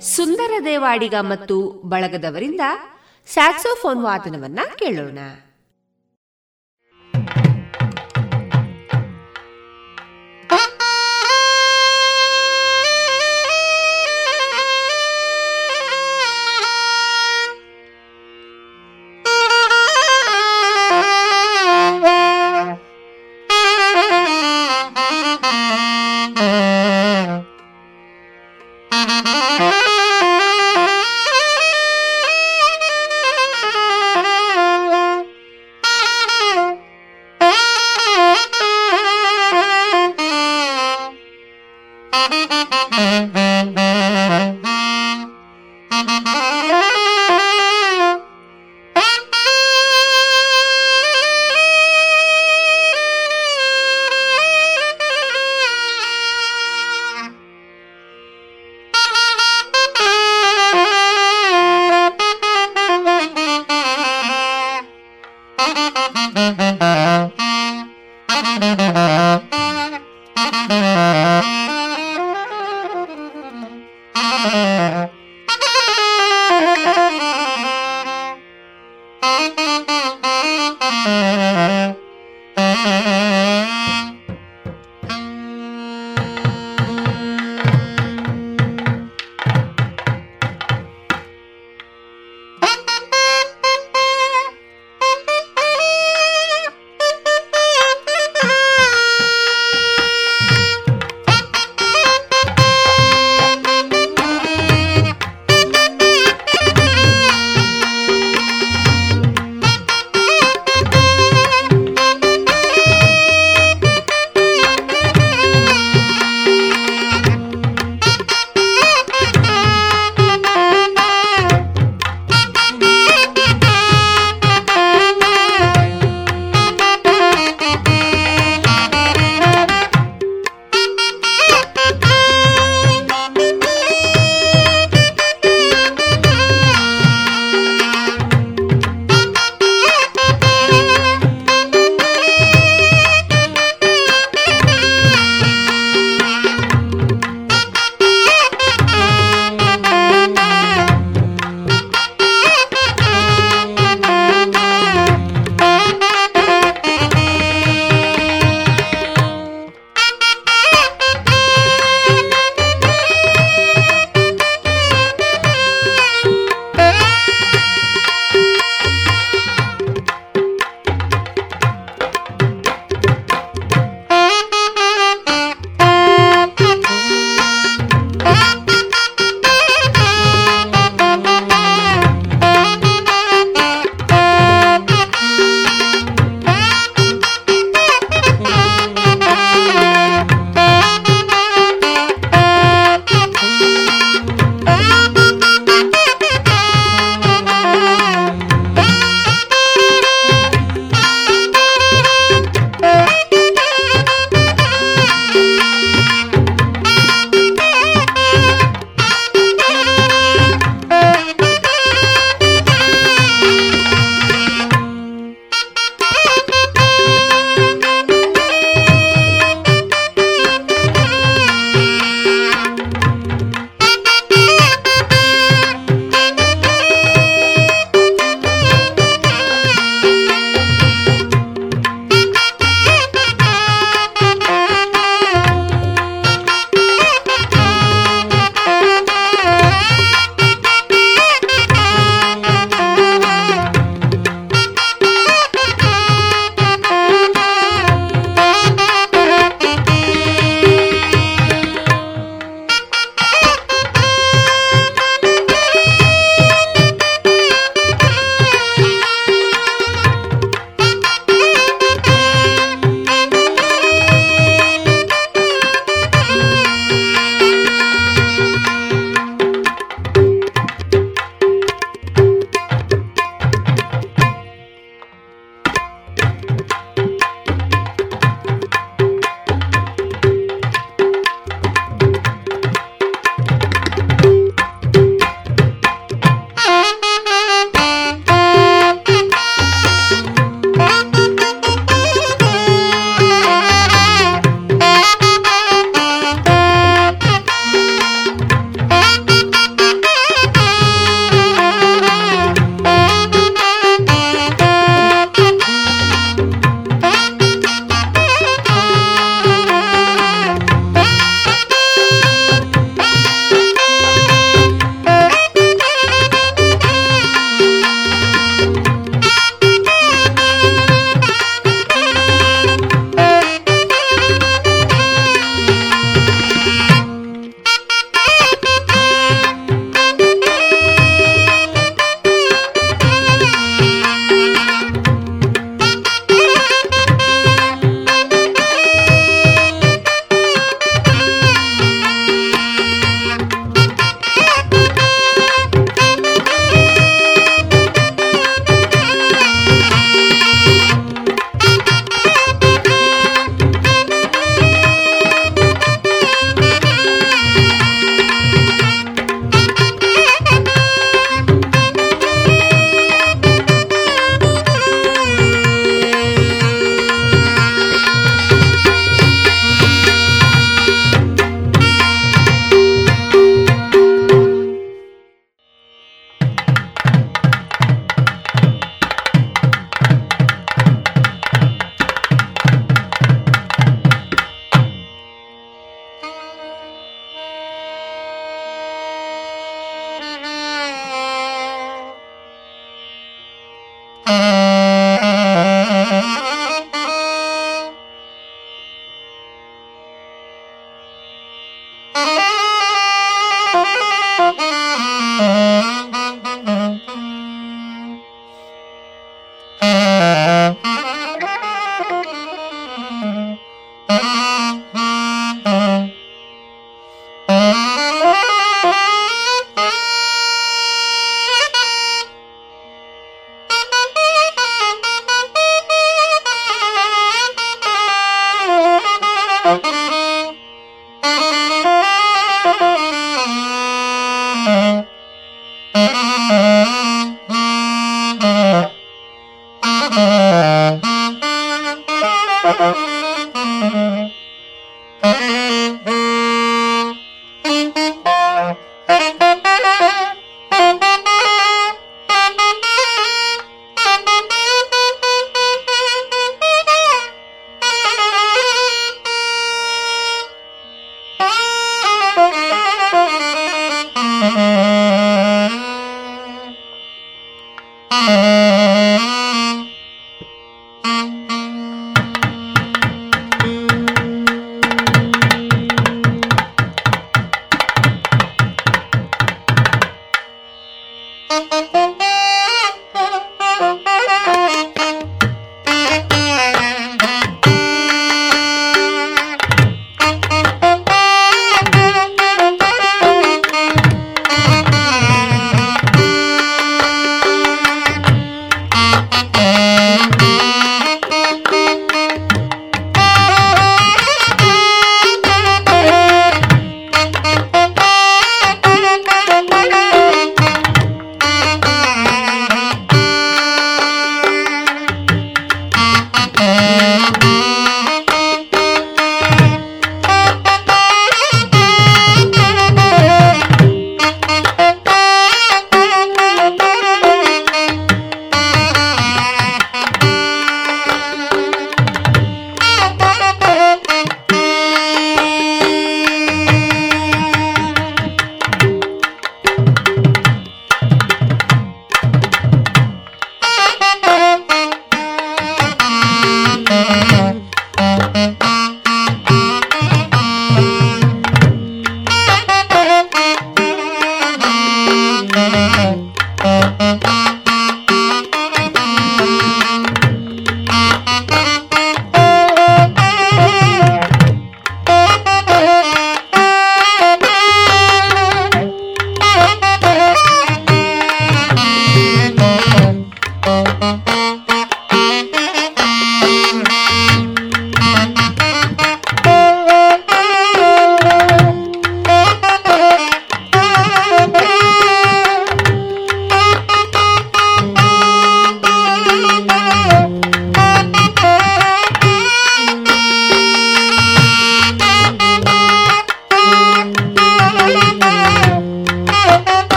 ಸುಂದರ ದೇವಾಡಿಗ ಮತ್ತು ಬಳಗದವರಿಂದ ಸ್ಯಾಕ್ಸೋಫೋನ್ ವಾದನವನ್ನ ಕೇಳೋಣ.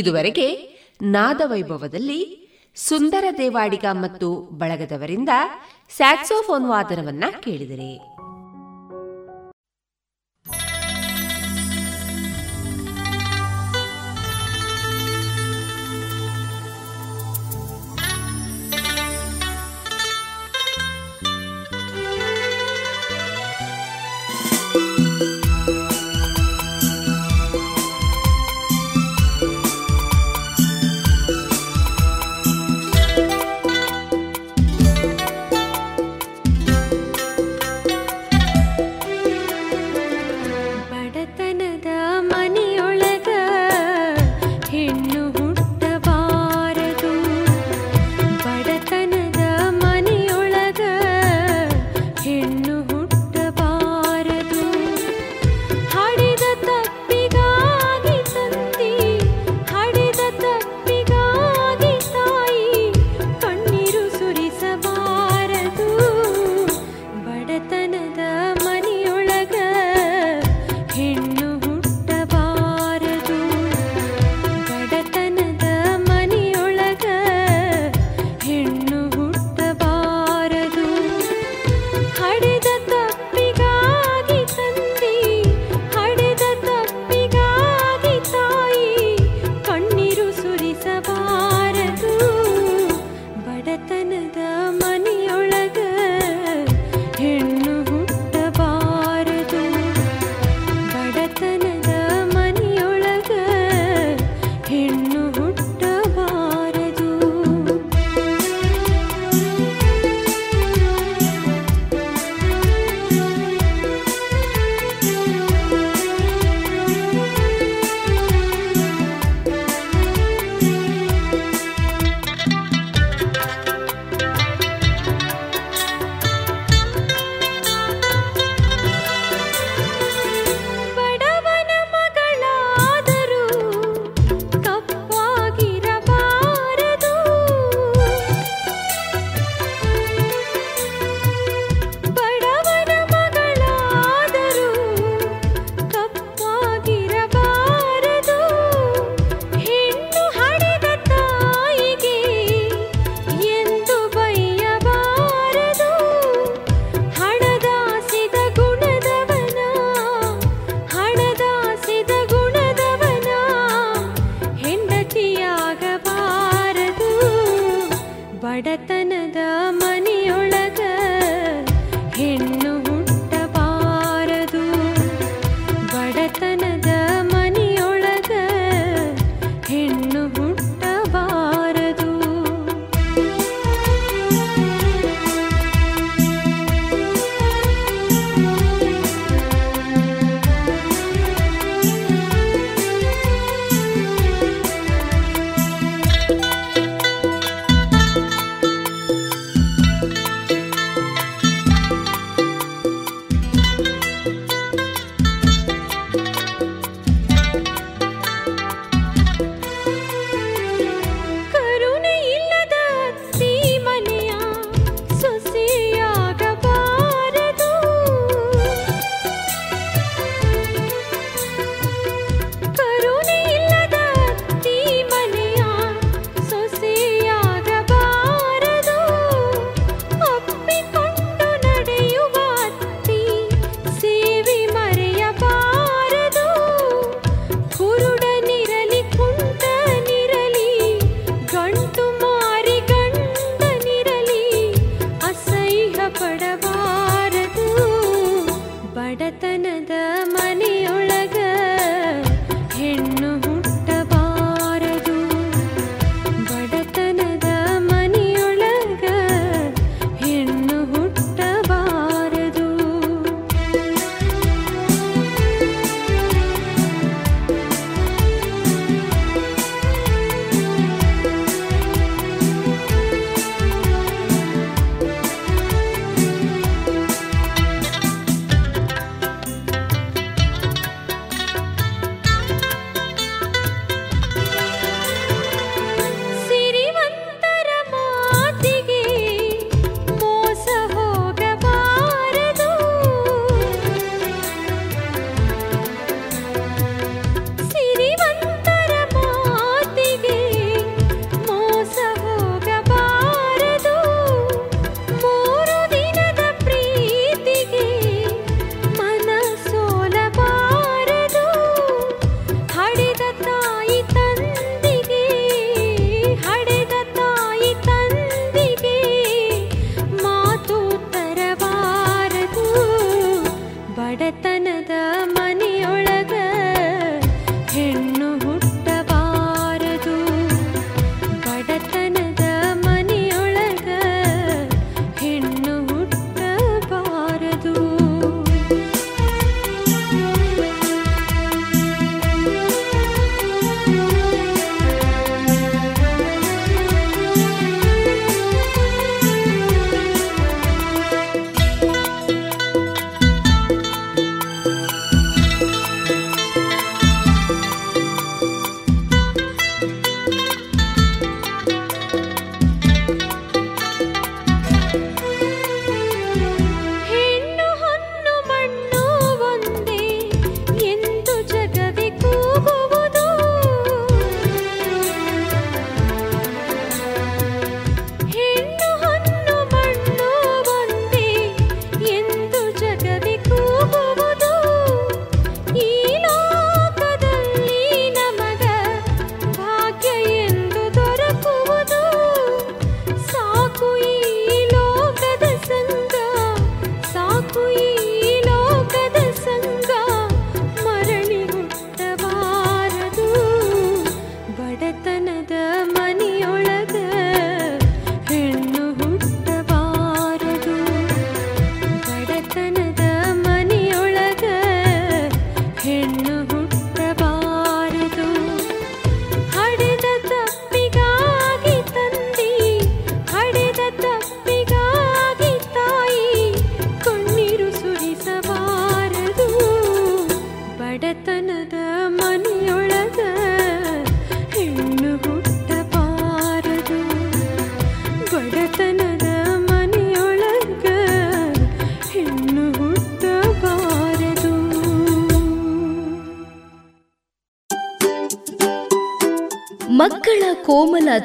ಇದುವರೆಗೆ ನಾದವೈಭವದಲ್ಲಿ ಸುಂದರ ದೇವಾಡಿಗ ಮತ್ತು ಬಳಗದವರಿಂದ ಸ್ಯಾಕ್ಸೋಫೋನ್ ವಾದನವನ್ನ ಕೇಳಿದರೆ.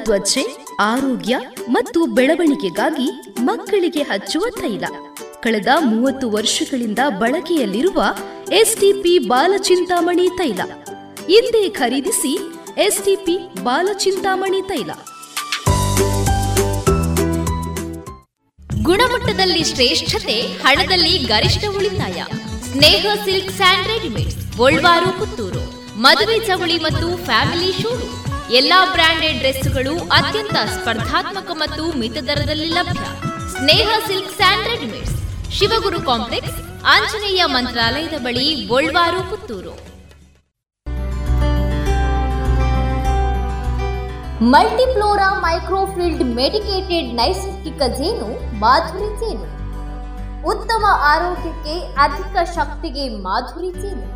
ತ್ವಚೆ, ಆರೋಗ್ಯ ಮತ್ತು ಬೆಳವಣಿಗೆಗಾಗಿ ಮಕ್ಕಳಿಗೆ ಹಚ್ಚುವ ತೈಲ. ಕಳೆದ ಮೂವತ್ತು ವರ್ಷಗಳಿಂದ ಬಳಕೆಯಲ್ಲಿರುವ ಎಸ್ಟಿಪಿ ಬಾಲಚಿಂತಾಮಣಿ ತೈಲ. ಹಿಂದೆ ಖರೀದಿಸಿ ಎಸ್ಟಿಪಿ ಬಾಲಚಿಂತಾಮಣಿ ತೈಲ. ಗುಣಮಟ್ಟದಲ್ಲಿ ಶ್ರೇಷ್ಠತೆ, ಹಣದಲ್ಲಿ ಗರಿಷ್ಠ ಉಳಿತಾಯ. Sneha silks and readymade Puttur. ಮದುವೆ ಚವಳಿ ಮತ್ತು ಫ್ಯಾಮಿಲಿ ಶೂರು ಎಲ್ಲಾ ಬ್ರಾಂಡೆಡ್ ಡ್ರೆಸ್ಗಳು ಅತ್ಯಂತ ಸ್ಪರ್ಧಾತ್ಮಕ ಮತ್ತು ಮಿತ ದರದಲ್ಲಿ ಲಭ್ಯ. Sneha silk and readymades. Shivaguru complex, Anjaneya ಮಂತ್ರಾಲಯದ ಬಳಿ Golwar Puttur. Multiflora microfiltered medicated ನೈಸರ್ಗಿಕ ಜೇನು, ಮಾಧುರಿ ಜೇನು. ಉತ್ತಮ ಆರೋಗ್ಯಕ್ಕೆ ಅಧಿಕ ಶಕ್ತಿಗೆ ಮಾಧುರಿ ಜೇನು.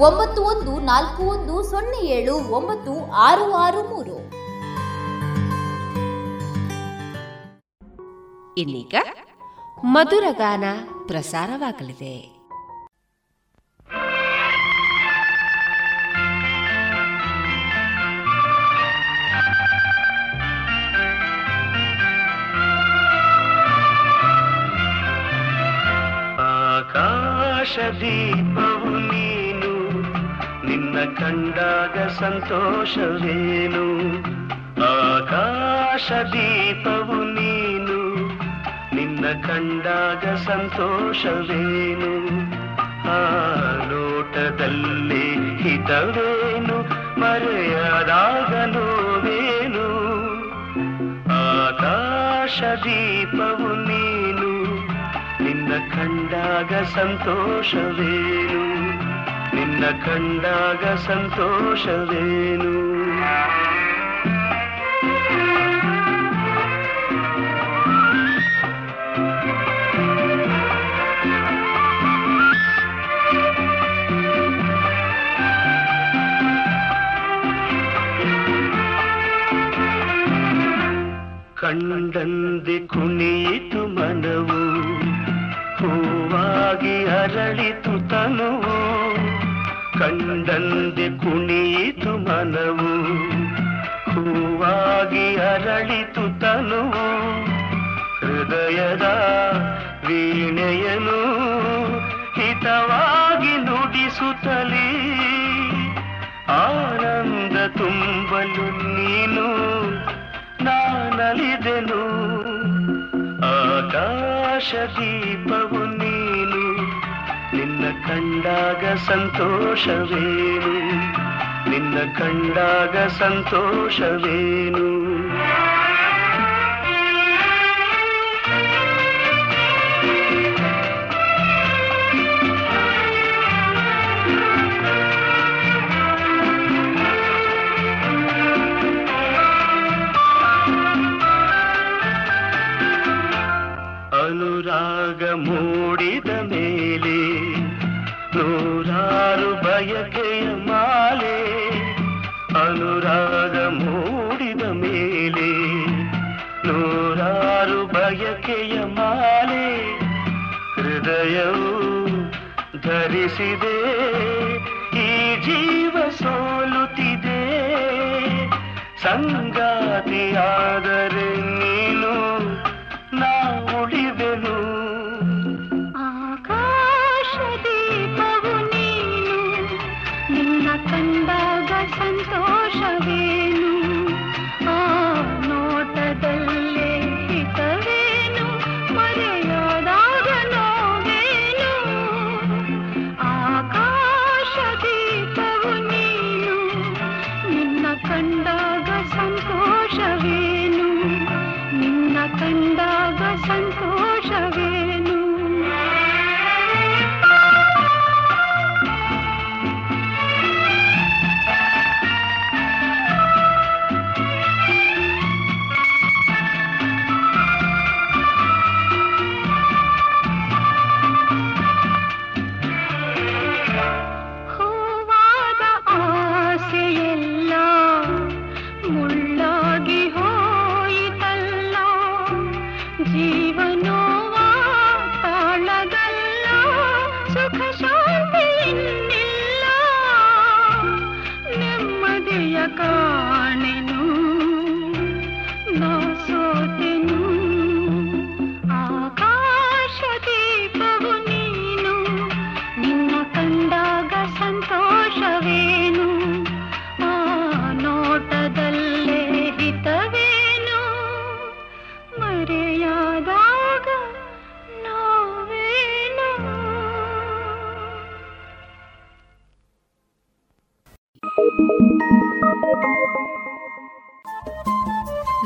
ಒಂಬತ್ತು ಒಂದು ನಾಲ್ಕು ಒಂದು ಸೊನ್ನೆ ಏಳು ಒಂಬತ್ತು ಆರು ಆರು ಮೂರು. ಇನ್ನೀಗ ಮಧುರಗಾನ ಪ್ರಸಾರವಾಗಲಿದೆ. ಆಕಾಶ ದೀಪವು ನಿನ್ನ ಕಂಡಾಗ ಸಂತೋಷವೇನು? ಆಕಾಶ ದೀಪವು ನೀನು. ನಿನ್ನ ಕಂಡಾಗ ಸಂತೋಷವೇನು? ಆ ಲೋಟದಲ್ಲಿ ಹಿತವೇನು? ಮರೆಯದಾಗ ನೋವೇನು ಆಕಾಶ ದೀಪವು ನೀನು. ನಿನ್ನ ಕಂಡಾಗ ಸಂತೋಷವೇನು? ನಿನ್ನ ಕಂಡಾಗ ಸಂತೋಷವೇನು? ಕಂಡಂದೆ ಕುಣಿಯಿತು ಮನವು ಹೂವಾಗಿ ಅರಳಿತು ತನುವು. ಕಂಡಂದೆ ಕುಣಿಯಿತು ಮನವು, ಹೂವಾಗಿ ಅರಳಿತು ತನು ಹೃದಯದ ವೀಣೆಯನು ಹಿತವಾಗಿ ನುಡಿಸುತ್ತಲೇ, ಆನಂದ ತುಂಬಲು ನೀನು ನಾನಲಿದೆನು, ಆಕಾಶ ದೀಪವು ಕಂಡಾಗ ಸಂತೋಷವೇನು? ನಿನ್ನ ಕಂಡಾಗ ಸಂತೋಷವೇನು? ಅನುರಾಗ ಧರಿಸಿದೆ ಈ ಜೀವ ಸೋಲುತ್ತಿದೆ. ಸಂಗಾತಿಯಾದರೆ ನೀನು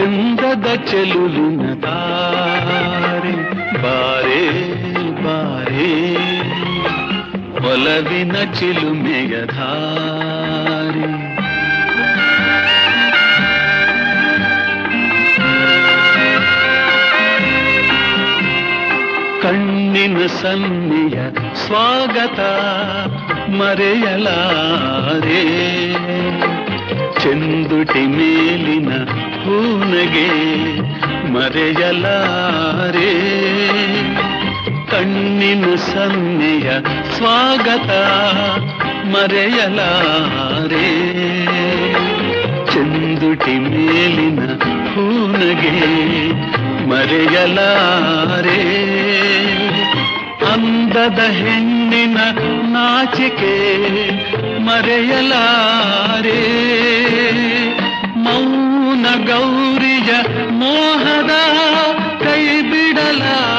ಚಂದದ ಚೆಲುಲಿನ ತಾರೆ ಬಾರೆ ಬಾರೆ ಒಲವಿನ ಚಿಲುಮೆಯ ಧಾರೆ ಕಣ್ಣಿನ ಸನ್ನಿಯ ಸ್ವಾಗತ ಮರೆಯಲಾರೆ ಚೆಂದುಟಿ ಮೇಲಿನ ಹೂನಗೆ ಮರೆಯಲಾರೆ. ಕಣ್ಣಿನ ಸನ್ನೆಯ ಸ್ವಾಗತ ಮರೆಯಲಾರೆ. ಚಂದುಟಿ ಮೇಲಿನ ಹೂನಗೆ ಮರೆಯಲಾರೆ. ಅಂದದ ಹೆಣ್ಣಿನ ನಾಚಿಕೆ ಮರೆಯಲಾರೆ. ಮೌನ ಗೌರಿಯ ಮೋಹದ ಕೈ ಬಿಡಲಾರೆ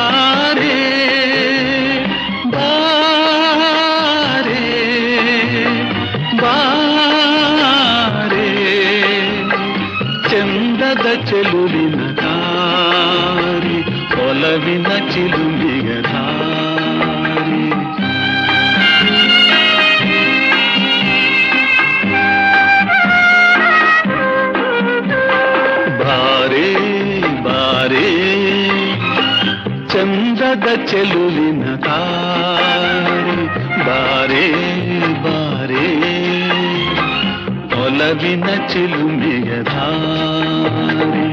ಚಂದದ ಚೆಲುವಿನ ದಾರಿ ಬಾರೆ ಬಾರೆ ಒಲವಿನ ಚಿಲುಮೆಯ ಧಾರೆ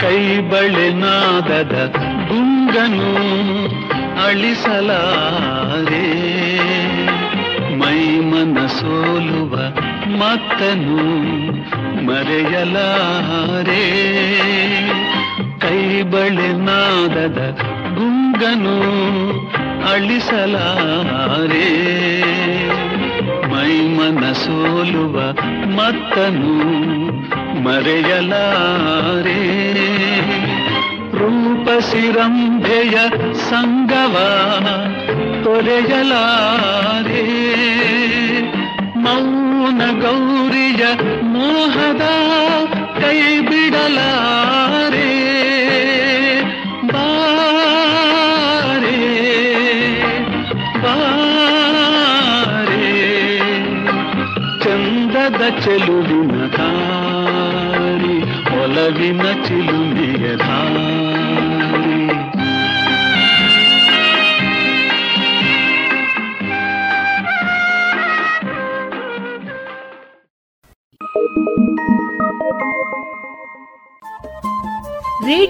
ಕೈ ಬಳೆ ನಾದದ ಗುಂಗನು ಅಳಿಸಲಾರೆ ಮೈ ಮನ ಸೋಲುವ ಮತ್ತನು ಮರೆಯಲಾರೆ? ಕೈ ಬಳೆ ನಾದದ ಗುಂಗನು ಅಳಿಸಲಾರೆ? ಮೈಮನ ಸೋಲುವ ಮತ್ತನು ಮರೆಯಲಾರೆ? ರೂಪಸಿರಂಭೆಯ ಸಂಗವ ತೊರೆಯಲಾರೆ? ಮೌನ ಗೌರಿಯ ಮೋಹದ ಕೈ ಬಿಡಲಾರೆ. ಬಾರೆ ಬಾರೆ. ಚಂದದ ಚೆಲುವಿನ ದಾರಿ ಒಲವಿನ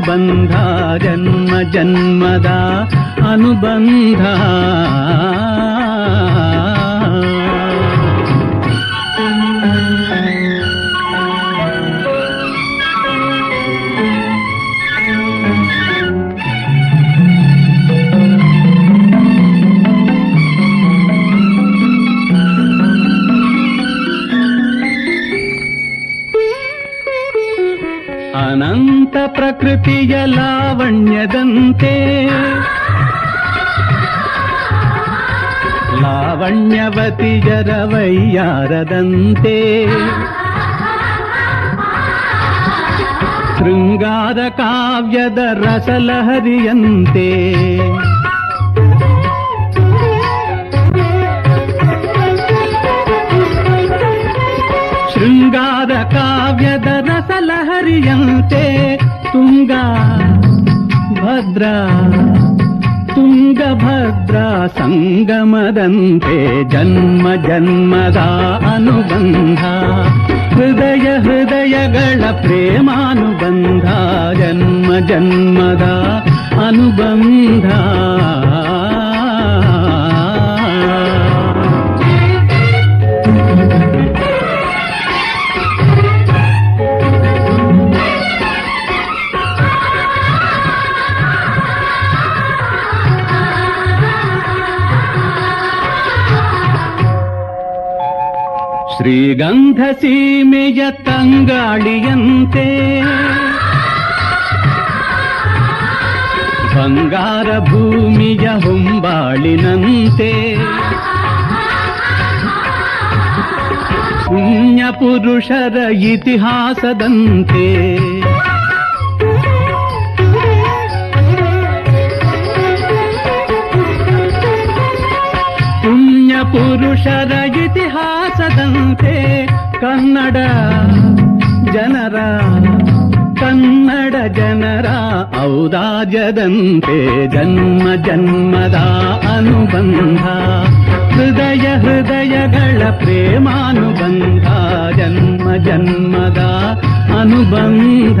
अनुबन्धा जन्म जन्मदा अनुबन्धा ಪ್ರಕೃತಿಯ ಲಾವಣ್ಯದಂತೆ ಲಾವಣ್ಯವತಿಯರ ವೈಯಾರದಂತೆ ಶೃಂಗಾರ ಕಾವ್ಯದ ರಸಲಹರಿಯಂತೆ ಶೃಂಗಾರ ಕಾವ್ಯದ ರಸಲಹರಿಯಂತೆ ತುಂಗ ಭದ್ರ ತುಂಗಭದ್ರ ಸಂಗಮದಂತೆ ಜನ್ಮ ಜನ್ಮದ ಅನುಬಂಧ ಹೃದಯ ಹೃದಯಗಳ ಪ್ರೇಮಾನುಬಂಧ ಜನ್ಮ ಜನ್ಮದ ಅನುಬಂಧ ಶ್ರೀಗಂಧ ಸೀಮೆಯ ತಂಗಾಳಿಯಂತೆ. ಬಂಗಾರ ಭೂಮಿಯ ಹೊಂಬಾಳಿನಂತೆ. ಪುಣ್ಯ ಪುರುಷರ ಇತಿಹಾಸದಂತೆ. ಪುಣ್ಯ ಪುರುಷರ ಇತಿಹಾಸದಂತೆ ಕನ್ನಡ ಜನರ ಕನ್ನಡ ಜನರ ಔದಾಜದಂತೆ ಜನ್ಮ ಜನ್ಮದ ಅನುಬಂಧ. ಹೃದಯ ಹೃದಯಗಳ ಪ್ರೇಮಾನುಬಂಧ ಜನ್ಮ ಜನ್ಮದ ಅನುಬಂಧ.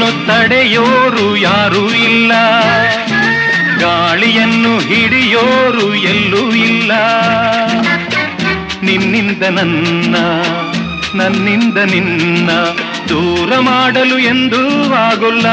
ಕಾಲವನ್ನು ತಡೆಯೋರು ಯಾರೂ ಇಲ್ಲ. ಗಾಳಿಯನ್ನು ಹಿಡಿಯೋರು ಎಲ್ಲೂ ಇಲ್ಲ. ನಿನ್ನಿಂದ ನನ್ನ, ನನ್ನಿಂದ ನಿನ್ನ ದೂರ ಮಾಡಲು ಎಂದೂ ಆಗುಲ್ಲ.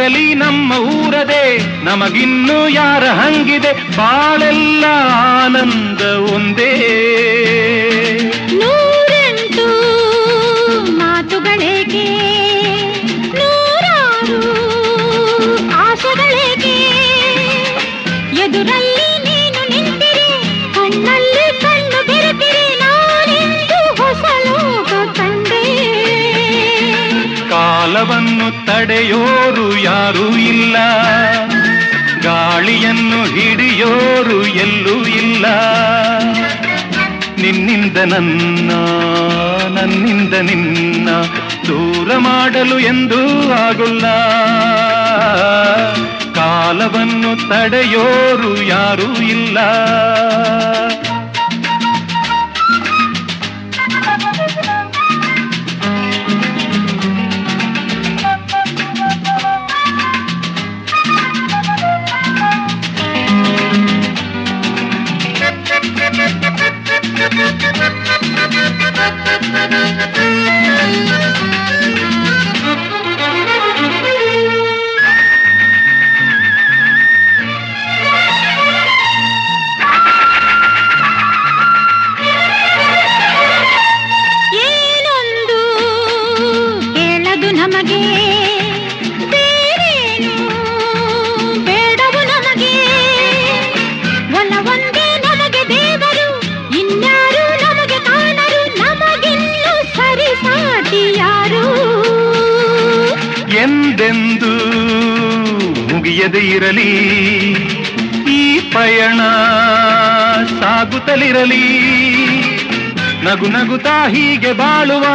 ಎಲ್ಲಿರಲಿ ನಮ್ಮ ಊರದೆ ನಮಗಿನ್ನು ಯಾರ ಹಂಗಿದೆ? ಬಾಳೆಲ್ಲ ಆನಂದ ಒಂದೇ. ಕಾಲವನ್ನು ತಡೆಯೋರು ಯಾರೂ ಇಲ್ಲ. ಗಾಳಿಯನ್ನು ಹಿಡಿಯೋರು ಎಲ್ಲೂ ಇಲ್ಲ. ನಿನ್ನಿಂದ ನನ್ನ, ನನ್ನಿಂದ ನಿನ್ನ ದೂರ ಮಾಡಲು ಎಂದೂ ಆಗುಲ್ಲ. ಕಾಲವನ್ನು ತಡೆಯೋರು ಯಾರೂ ಇಲ್ಲ. ಇರಲಿ ಈ ಪಯಣ ಸಾಗುತ್ತಲಿರಲಿ. ನಗು ನಗುತ್ತಾ ಹೀಗೆ ಬಾಳುವ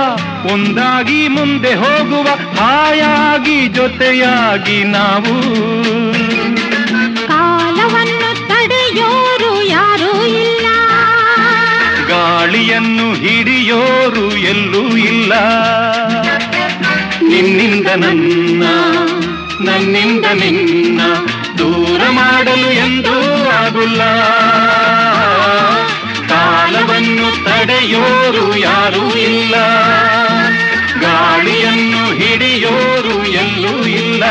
ಒಂದಾಗಿ ಮುಂದೆ ಹೋಗುವ ಹಾಯಾಗಿ ಜೊತೆಯಾಗಿ ನಾವು. ಕಾಲವನ್ನು ತಡೆಯೋರು ಯಾರೂ ಇಲ್ಲ. ಗಾಳಿಯನ್ನು ಹಿಡಿಯೋರು ಎಲ್ಲೂ ಇಲ್ಲ. ನಿನ್ನಿಂದ ನನ್ನ ನನ್ನಿಂದ ನಿನ್ನ ದೂರ ಮಾಡಲು ಎಂದೂ ಆಗುಲ್ಲ. ಕಾಲವನ್ನು ತಡೆಯೋರು ಯಾರೂ ಇಲ್ಲ. ಗಾಳಿಯನ್ನು ಹಿಡಿಯೋರು ಎಲ್ಲೂ ಇಲ್ಲ.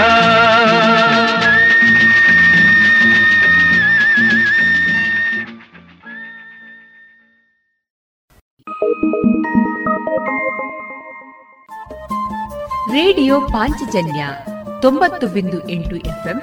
ರೇಡಿಯೋ ಪಾಂಚಜನ್ಯ ತೊಂಬತ್ತು ಬಿಂದು ಎಂಟು ಎಫ್ಎಂ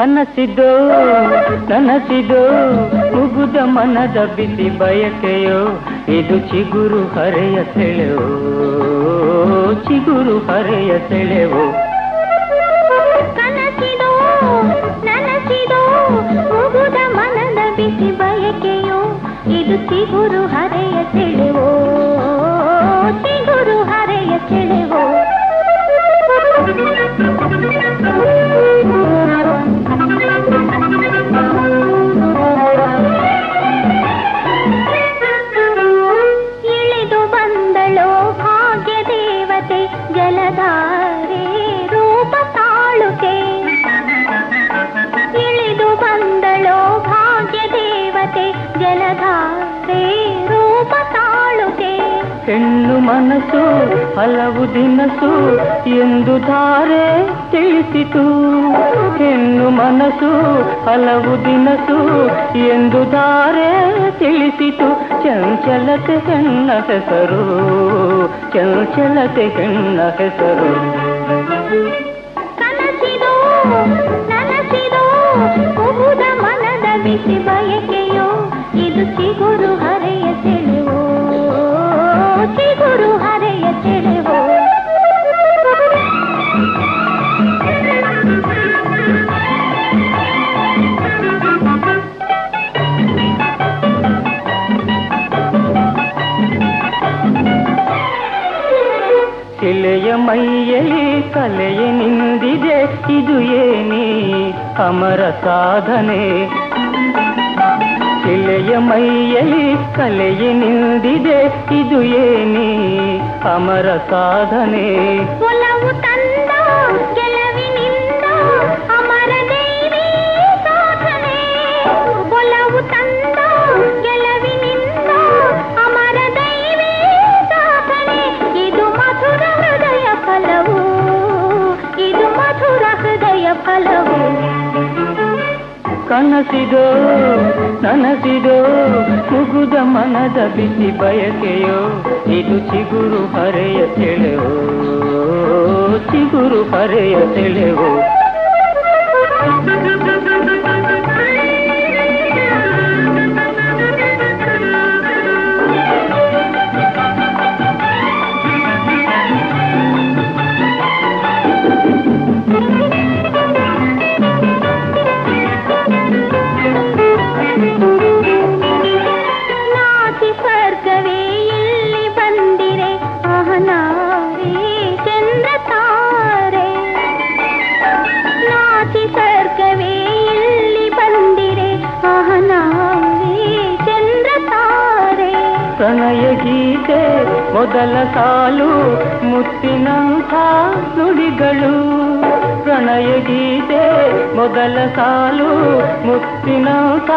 ಕನಸಿದೋ, ನನಸಿದೋ ಉಗುದ ಮನದ ಬಿಸಿ ಬಯಕೆಯೋ, ಇದು ಚಿಗುರು ಹರೆಯ ಸೆಳೆವೋ, ಚಿಗುರು ಹರೆಯ ಸೆಳೆವೋ. ಮನದ ಇದು ಚಿಗುರು ಹರೆಯ ಸೆಳೆವೋ, ಚಿಗುರು ಹರೆಯ ಸೆಳೆವೋ. ಜಲಧಾರೆ ರೂಪ ತಾಳುಕೆ ಇಳಿದು ಬಂದಳೋ ಭಾಗ್ಯ ದೇವತೆ ಜಲಧಾರೆ ಹೆಣ್ಣು ಮನಸ್ಸು ಹಲವು ದಿನಸು ಎಂದು ಧಾರೆ ತಿಳಿಸಿತು. ಹೆಣ್ಣು ಮನಸ್ಸು ಹಲವು ದಿನಸು ಎಂದು ಧಾರೆ ತಿಳಿಸಿತು. ಚಂಚಲತೆ ಹೆಣ್ಣ ಹೆಸರು, ಚಂಚಲತೆ ಹೆಣ್ಣ ಹೆಸರು. ಬಯಕೆಯೋ, ಇದು ಚಿಗುರು ಹರೆಯ ಸೆಳೆವೋ ಶಿಲೆಯ ಮೈಯಲಿ ಕಲೆಯ ನಿಂದಿದೆ ಇದು ಏನಿ ಅಮರ ಸಾಧನೆ ಶಿಲೆಯ ಮೈಯಲಿ ಕಲೆಯ ನಿಂದಿದೆ ಇದು ಏನಿ ಅಮರ ಸಾಧನೆ ಕನಸಿದೋ ನನಸಿದೋ ಕುಗುದ ಮನದ ಬಿಸಿ ಬಯಕೆಯೋ ಇದು ಚಿಗುರು ಹರೆಯ ಸೆಳೆವೋ ಚಿಗುರು ಹರೆಯ ಸೆಳೆವೋ ಮೊದಲ ಸಾಲು ಮುತ್ತಿನಂಥ ನುಡಿಗಳು. ಪ್ರಣಯ ಗೀತೆ ಮೊದಲ ಸಾಲು ಮುತ್ತಿನಂಥ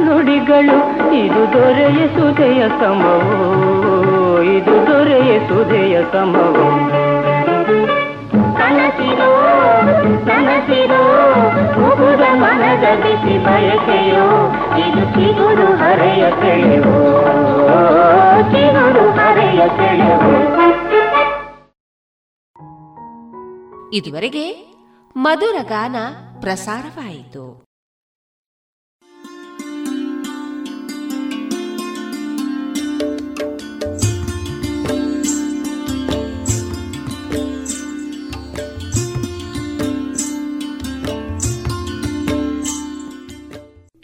ನುಡಿಗಳು. ಇದು ದೊರೆಯ ಸುದೆಯ ಸಮವೋ ಇದು ದೊರೆಯ ಸುದೆಯ ಸಮವು ಕನಸಿರೋ ಕನಸಿರೋ ಮುಗುದ ಮನದ ಬಿಸಿ ಬಯಕೆಯೋ, ಇದು ಚಿಗುರು ಹರೆಯ ಸೆಳೆವೋ, ಚಿಗುರು ಹರೆಯ ಸೆಳೆವೋ. ಇದುವರೆಗೆ ಮಧುರ ಗಾನ ಪ್ರಸಾರವಾಯಿತು.